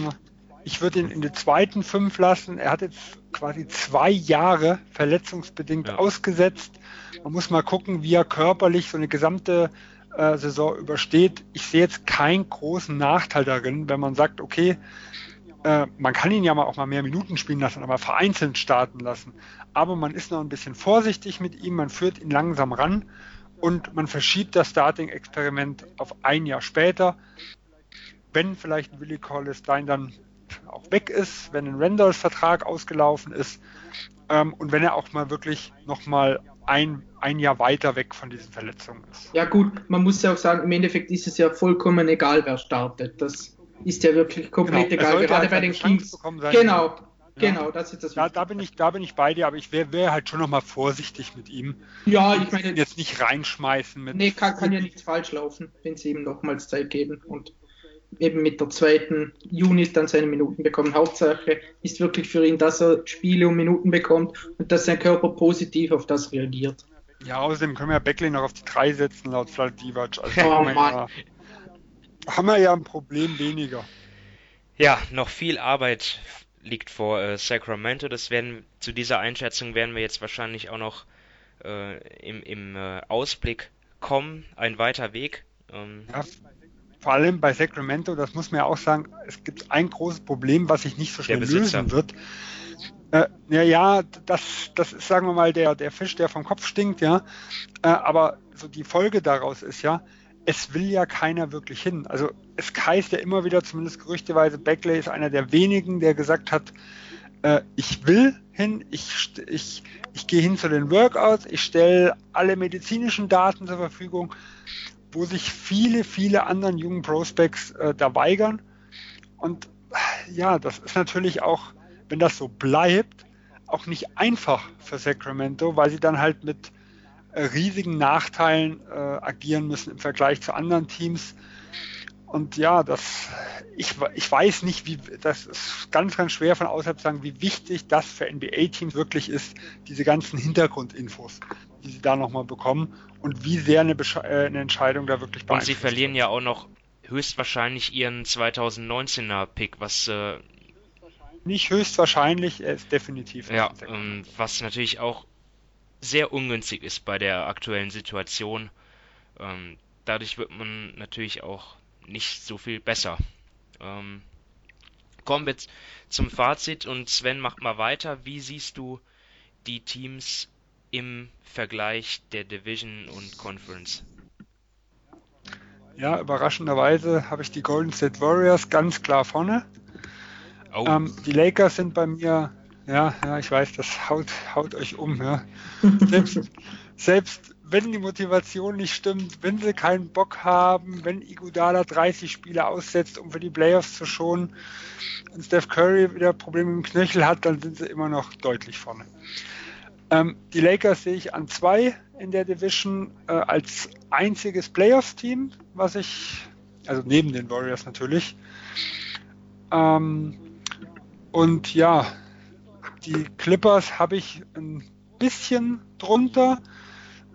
ich würde ihn in die zweiten fünf lassen. Er hat jetzt quasi zwei Jahre verletzungsbedingt ja. ausgesetzt. Man muss mal gucken, wie er körperlich so eine gesamte äh, Saison übersteht. Ich sehe jetzt keinen großen Nachteil darin, wenn man sagt, okay, äh, man kann ihn ja mal auch mal mehr Minuten spielen lassen, aber vereinzelt starten lassen. Aber man ist noch ein bisschen vorsichtig mit ihm, man führt ihn langsam ran und man verschiebt das Starting-Experiment auf ein Jahr später. Wenn vielleicht Willie Collis Stein dann auch weg ist, wenn ein Randolph-Vertrag ausgelaufen ist ähm, und wenn er auch mal wirklich nochmal ein, ein Jahr weiter weg von diesen Verletzungen ist. Ja gut, man muss ja auch sagen, im Endeffekt ist es ja vollkommen egal, wer startet. Das ist ja wirklich komplett genau. egal, gerade bei den Kings. Genau, Genau, das ist das. Da, da, bin ich, da bin ich bei dir, aber ich wäre wär halt schon noch mal vorsichtig mit ihm. Ja, ich meine. Jetzt nicht reinschmeißen mit. Nee, kann, kann ja nichts falsch laufen, wenn sie ihm nochmals Zeit geben und eben mit der zweiten Unit dann seine Minuten bekommen. Hauptsache ist wirklich für ihn, dass er Spiele und Minuten bekommt und dass sein Körper positiv auf das reagiert. Ja, außerdem können wir ja Beckley noch auf die 3 setzen, laut Vlad Divac. Also oh, haben, wir ja, haben wir ja ein Problem weniger. Ja, noch viel Arbeit liegt vor äh, Sacramento. Das werden zu dieser Einschätzung werden wir jetzt wahrscheinlich auch noch äh, im, im äh, Ausblick kommen. Ein weiter Weg. Ähm, ja, vor allem bei Sacramento, das muss man ja auch sagen, es gibt ein großes Problem, was sich nicht so schnell lösen wird. Äh, ja, ja, das, das ist, sagen wir mal, der, der Fisch, der vom Kopf stinkt, ja. Äh, aber so die Folge daraus ist ja, es will ja keiner wirklich hin. Also es heißt ja immer wieder, zumindest gerüchteweise, Beckley ist einer der wenigen, der gesagt hat, äh, ich will hin, ich, ich, ich gehe hin zu den Workouts, ich stelle alle medizinischen Daten zur Verfügung, wo sich viele, viele anderen jungen Prospects äh, da weigern. Und ja, das ist natürlich auch, wenn das so bleibt, auch nicht einfach für Sacramento, weil sie dann halt mit äh, riesigen Nachteilen äh, agieren müssen im Vergleich zu anderen Teams. Und ja, das, ich, ich weiß nicht, wie, das ist ganz, ganz schwer von außerhalb zu sagen, wie wichtig das für NBA-Teams wirklich ist, diese ganzen Hintergrundinfos, die sie da nochmal bekommen und wie sehr eine, Besche äh, eine Entscheidung da wirklich beeinflusst. Und sie verlieren ja auch noch höchstwahrscheinlich ihren 2019er Pick, was äh, nicht höchstwahrscheinlich, er ist definitiv. Ja, ähm, was natürlich auch sehr ungünstig ist bei der aktuellen Situation. Ähm, dadurch wird man natürlich auch nicht so viel besser. Ähm, kommen wir zum Fazit und Sven macht mal weiter. Wie siehst du die Teams im Vergleich der Division und Conference? Ja, überraschenderweise habe ich die Golden State Warriors ganz klar vorne. Oh. Ähm, die Lakers sind bei mir ja, ja, ich weiß, das haut, haut euch um. Ja. *laughs* Selbst, selbst wenn die Motivation nicht stimmt, wenn sie keinen Bock haben, wenn Iguodala 30 Spiele aussetzt, um für die Playoffs zu schonen und Steph Curry wieder Probleme im Knöchel hat, dann sind sie immer noch deutlich vorne. Ähm, die Lakers sehe ich an zwei in der Division äh, als einziges Playoffs-Team, was ich, also neben den Warriors natürlich. Ähm, und ja, die Clippers habe ich ein bisschen drunter.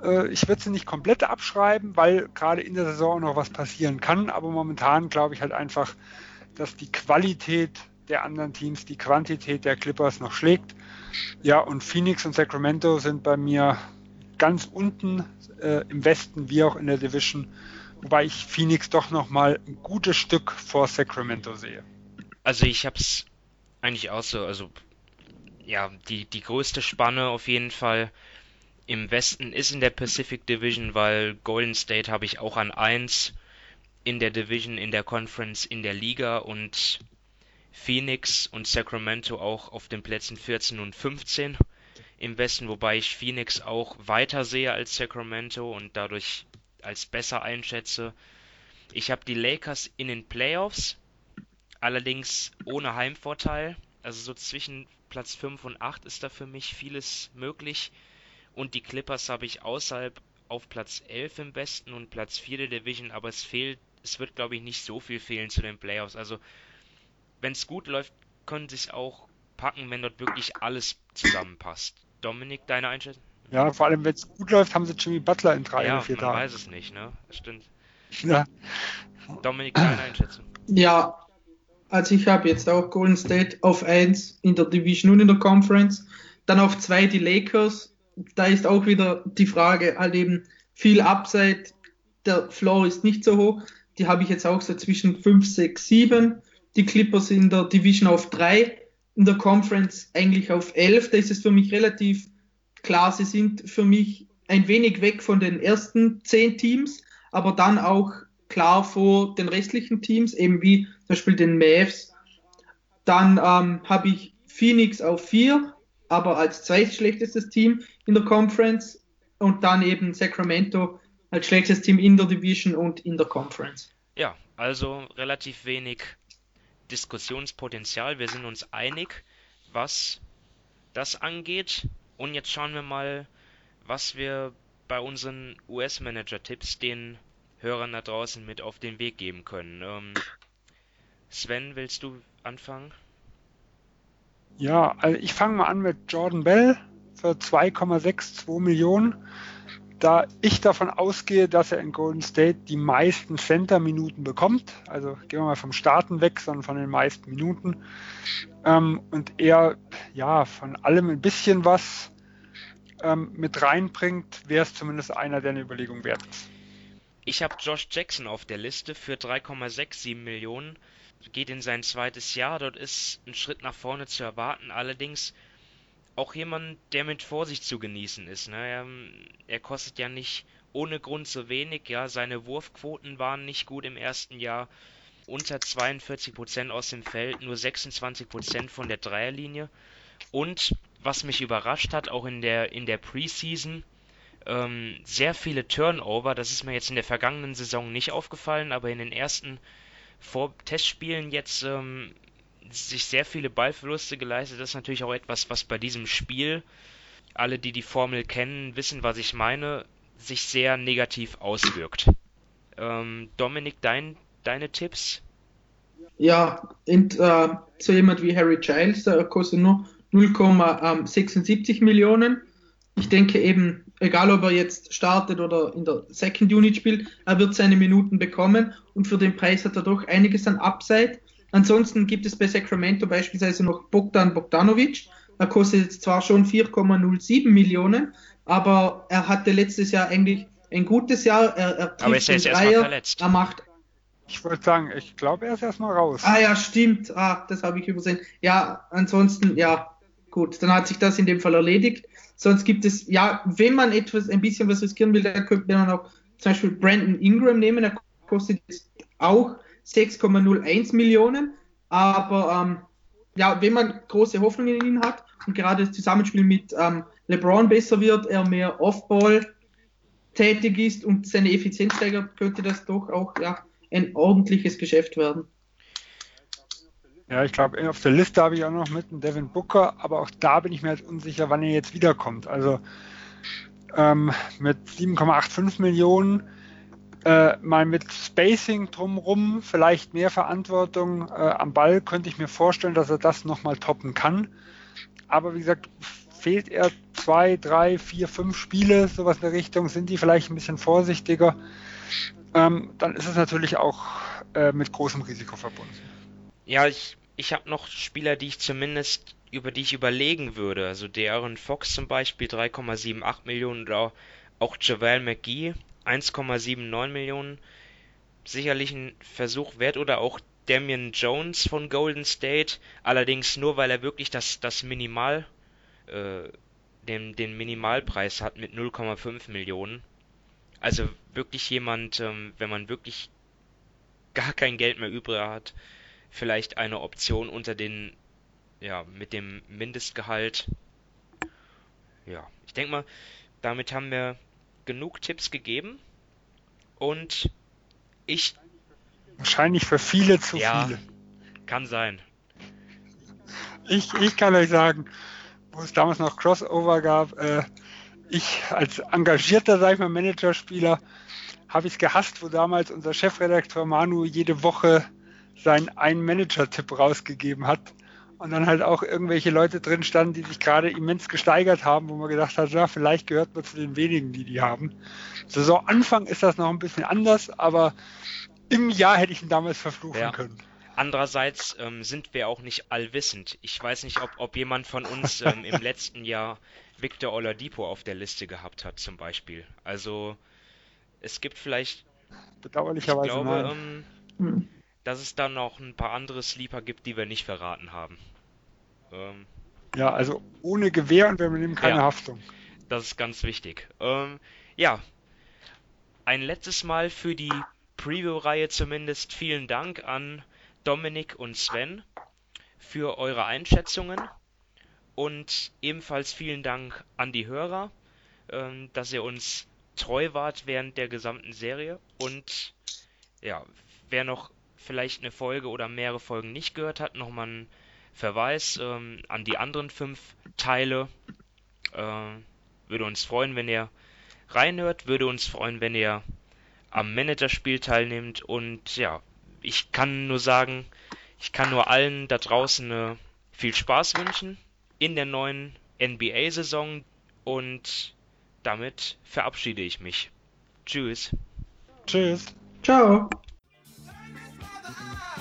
Äh, ich würde sie nicht komplett abschreiben, weil gerade in der Saison noch was passieren kann. Aber momentan glaube ich halt einfach, dass die Qualität der anderen Teams die Quantität der Clippers noch schlägt. Ja, und Phoenix und Sacramento sind bei mir ganz unten äh, im Westen wie auch in der Division, wobei ich Phoenix doch noch mal ein gutes Stück vor Sacramento sehe. Also ich habe es eigentlich auch so, also ja, die, die größte Spanne auf jeden Fall im Westen ist in der Pacific Division, weil Golden State habe ich auch an 1 in der Division, in der Conference, in der Liga und Phoenix und Sacramento auch auf den Plätzen 14 und 15 im Westen, wobei ich Phoenix auch weiter sehe als Sacramento und dadurch als besser einschätze. Ich habe die Lakers in den Playoffs, allerdings ohne Heimvorteil. Also so zwischen Platz 5 und 8 ist da für mich vieles möglich. Und die Clippers habe ich außerhalb auf Platz 11 im Westen und Platz 4 der Division, aber es fehlt, es wird glaube ich nicht so viel fehlen zu den Playoffs. Also wenn es gut läuft, können sie es auch packen, wenn dort wirklich alles zusammenpasst. Dominik, deine Einschätzung? Ja, vor allem wenn es gut läuft, haben sie Jimmy Butler in drei ja, oder vier man Tagen. weiß es nicht, ne? Das stimmt. *laughs* Ja. Dominik, deine Einschätzung? Ja, also ich habe jetzt auch Golden State auf 1 in der Division und in der Conference. Dann auf 2 die Lakers. Da ist auch wieder die Frage, halt eben viel Upside. Der Floor ist nicht so hoch. Die habe ich jetzt auch so zwischen 5, 6, 7. Die Clippers in der Division auf 3. In der Conference eigentlich auf 11. Da ist es für mich relativ klar. Sie sind für mich ein wenig weg von den ersten 10 Teams, aber dann auch klar vor den restlichen Teams, eben wie zum Beispiel den Mavs. Dann ähm, habe ich Phoenix auf 4, aber als zweitschlechtestes Team in der Conference und dann eben Sacramento als schlechtes Team in der Division und in der Conference. Ja, also relativ wenig Diskussionspotenzial. Wir sind uns einig, was das angeht. Und jetzt schauen wir mal, was wir bei unseren US-Manager-Tipps den Hörern da draußen mit auf den Weg geben können. Ähm, Sven, willst du anfangen? Ja, also ich fange mal an mit Jordan Bell für 2,62 Millionen. Da ich davon ausgehe, dass er in Golden State die meisten Center-Minuten bekommt, also gehen wir mal vom Starten weg, sondern von den meisten Minuten, ähm, und er ja von allem ein bisschen was ähm, mit reinbringt, wäre es zumindest einer, der eine Überlegung wert. Ich habe Josh Jackson auf der Liste für 3,67 Millionen. Geht in sein zweites Jahr. Dort ist ein Schritt nach vorne zu erwarten. Allerdings auch jemand, der mit Vorsicht zu genießen ist. Ne? Er, er, kostet ja nicht ohne Grund so wenig. Ja, seine Wurfquoten waren nicht gut im ersten Jahr. Unter 42% aus dem Feld, nur 26% von der Dreierlinie. Und was mich überrascht hat, auch in der, in der Preseason, ähm, sehr viele Turnover. Das ist mir jetzt in der vergangenen Saison nicht aufgefallen, aber in den ersten Vor Testspielen jetzt ähm, sich sehr viele Ballverluste geleistet. Das ist natürlich auch etwas, was bei diesem Spiel, alle, die die Formel kennen, wissen, was ich meine, sich sehr negativ auswirkt. Ähm, Dominik, dein, deine Tipps? Ja, und, äh, so jemand wie Harry Giles, der kostet nur 0,76 Millionen. Ich denke eben, egal ob er jetzt startet oder in der Second Unit spielt, er wird seine Minuten bekommen und für den Preis hat er doch einiges an Upside. Ansonsten gibt es bei Sacramento beispielsweise noch Bogdan Bogdanovic. Er kostet jetzt zwar schon 4,07 Millionen, aber er hatte letztes Jahr eigentlich ein gutes Jahr. Er, er aber ist er jetzt erstmal verletzt? Er macht ich wollte sagen, ich glaube, er ist erstmal raus. Ah ja, stimmt. Ah, das habe ich übersehen. Ja, ansonsten, ja, gut, dann hat sich das in dem Fall erledigt. Sonst gibt es, ja, wenn man etwas, ein bisschen was riskieren will, dann könnte man auch zum Beispiel Brandon Ingram nehmen. Er kostet jetzt auch 6,01 Millionen. Aber ähm, ja, wenn man große Hoffnungen in ihn hat und gerade das Zusammenspiel mit ähm, LeBron besser wird, er mehr Off-Ball tätig ist und seine Effizienz steigert, könnte das doch auch ja, ein ordentliches Geschäft werden. Ja, ich glaube, auf der Liste habe ich auch noch mit einen Devin Booker, aber auch da bin ich mir jetzt unsicher, wann er jetzt wiederkommt. Also ähm, mit 7,85 Millionen, äh, mal mit Spacing drumrum, vielleicht mehr Verantwortung äh, am Ball, könnte ich mir vorstellen, dass er das nochmal toppen kann. Aber wie gesagt, fehlt er zwei, drei, vier, fünf Spiele, sowas in der Richtung, sind die vielleicht ein bisschen vorsichtiger, ähm, dann ist es natürlich auch äh, mit großem Risiko verbunden. Ja, ich, ich habe noch Spieler, die ich zumindest über die ich überlegen würde. Also De'Aaron Fox zum Beispiel 3,78 Millionen oder auch Javel McGee 1,79 Millionen. Sicherlich ein Versuch wert oder auch Damian Jones von Golden State. Allerdings nur, weil er wirklich das, das Minimal, äh, den, den Minimalpreis hat mit 0,5 Millionen. Also wirklich jemand, ähm, wenn man wirklich gar kein Geld mehr übrig hat, vielleicht eine Option unter den, ja, mit dem Mindestgehalt. Ja, ich denke mal, damit haben wir genug Tipps gegeben und ich. Wahrscheinlich für viele zu ja, viele. Kann sein. Ich, ich kann euch sagen, wo es damals noch Crossover gab, äh, ich als engagierter, sag ich mal, Managerspieler habe ich es gehasst, wo damals unser Chefredakteur Manu jede Woche seinen einen Manager-Tipp rausgegeben hat und dann halt auch irgendwelche Leute drin standen, die sich gerade immens gesteigert haben, wo man gedacht hat, ja, vielleicht gehört man zu den wenigen, die die haben. Saisonanfang ist das noch ein bisschen anders, aber im Jahr hätte ich ihn damals verfluchen ja. können. Andererseits ähm, sind wir auch nicht allwissend. Ich weiß nicht, ob, ob jemand von uns ähm, im *laughs* letzten Jahr Victor Oladipo auf der Liste gehabt hat, zum Beispiel. Also es gibt vielleicht. Bedauerlicherweise. Ich glaube, ähm, hm. Dass es da noch ein paar andere Sleeper gibt, die wir nicht verraten haben. Ähm, ja, also ohne Gewehr und wir nehmen keine ja, Haftung. Das ist ganz wichtig. Ähm, ja, ein letztes Mal für die Preview-Reihe zumindest vielen Dank an Dominik und Sven für eure Einschätzungen und ebenfalls vielen Dank an die Hörer, ähm, dass ihr uns treu wart während der gesamten Serie und ja, wer noch vielleicht eine Folge oder mehrere Folgen nicht gehört hat, nochmal ein Verweis ähm, an die anderen fünf Teile. Äh, würde uns freuen, wenn ihr reinhört, würde uns freuen, wenn ihr am Managerspiel teilnimmt und ja, ich kann nur sagen, ich kann nur allen da draußen äh, viel Spaß wünschen in der neuen NBA-Saison und damit verabschiede ich mich. Tschüss. Tschüss. Ciao. the eye.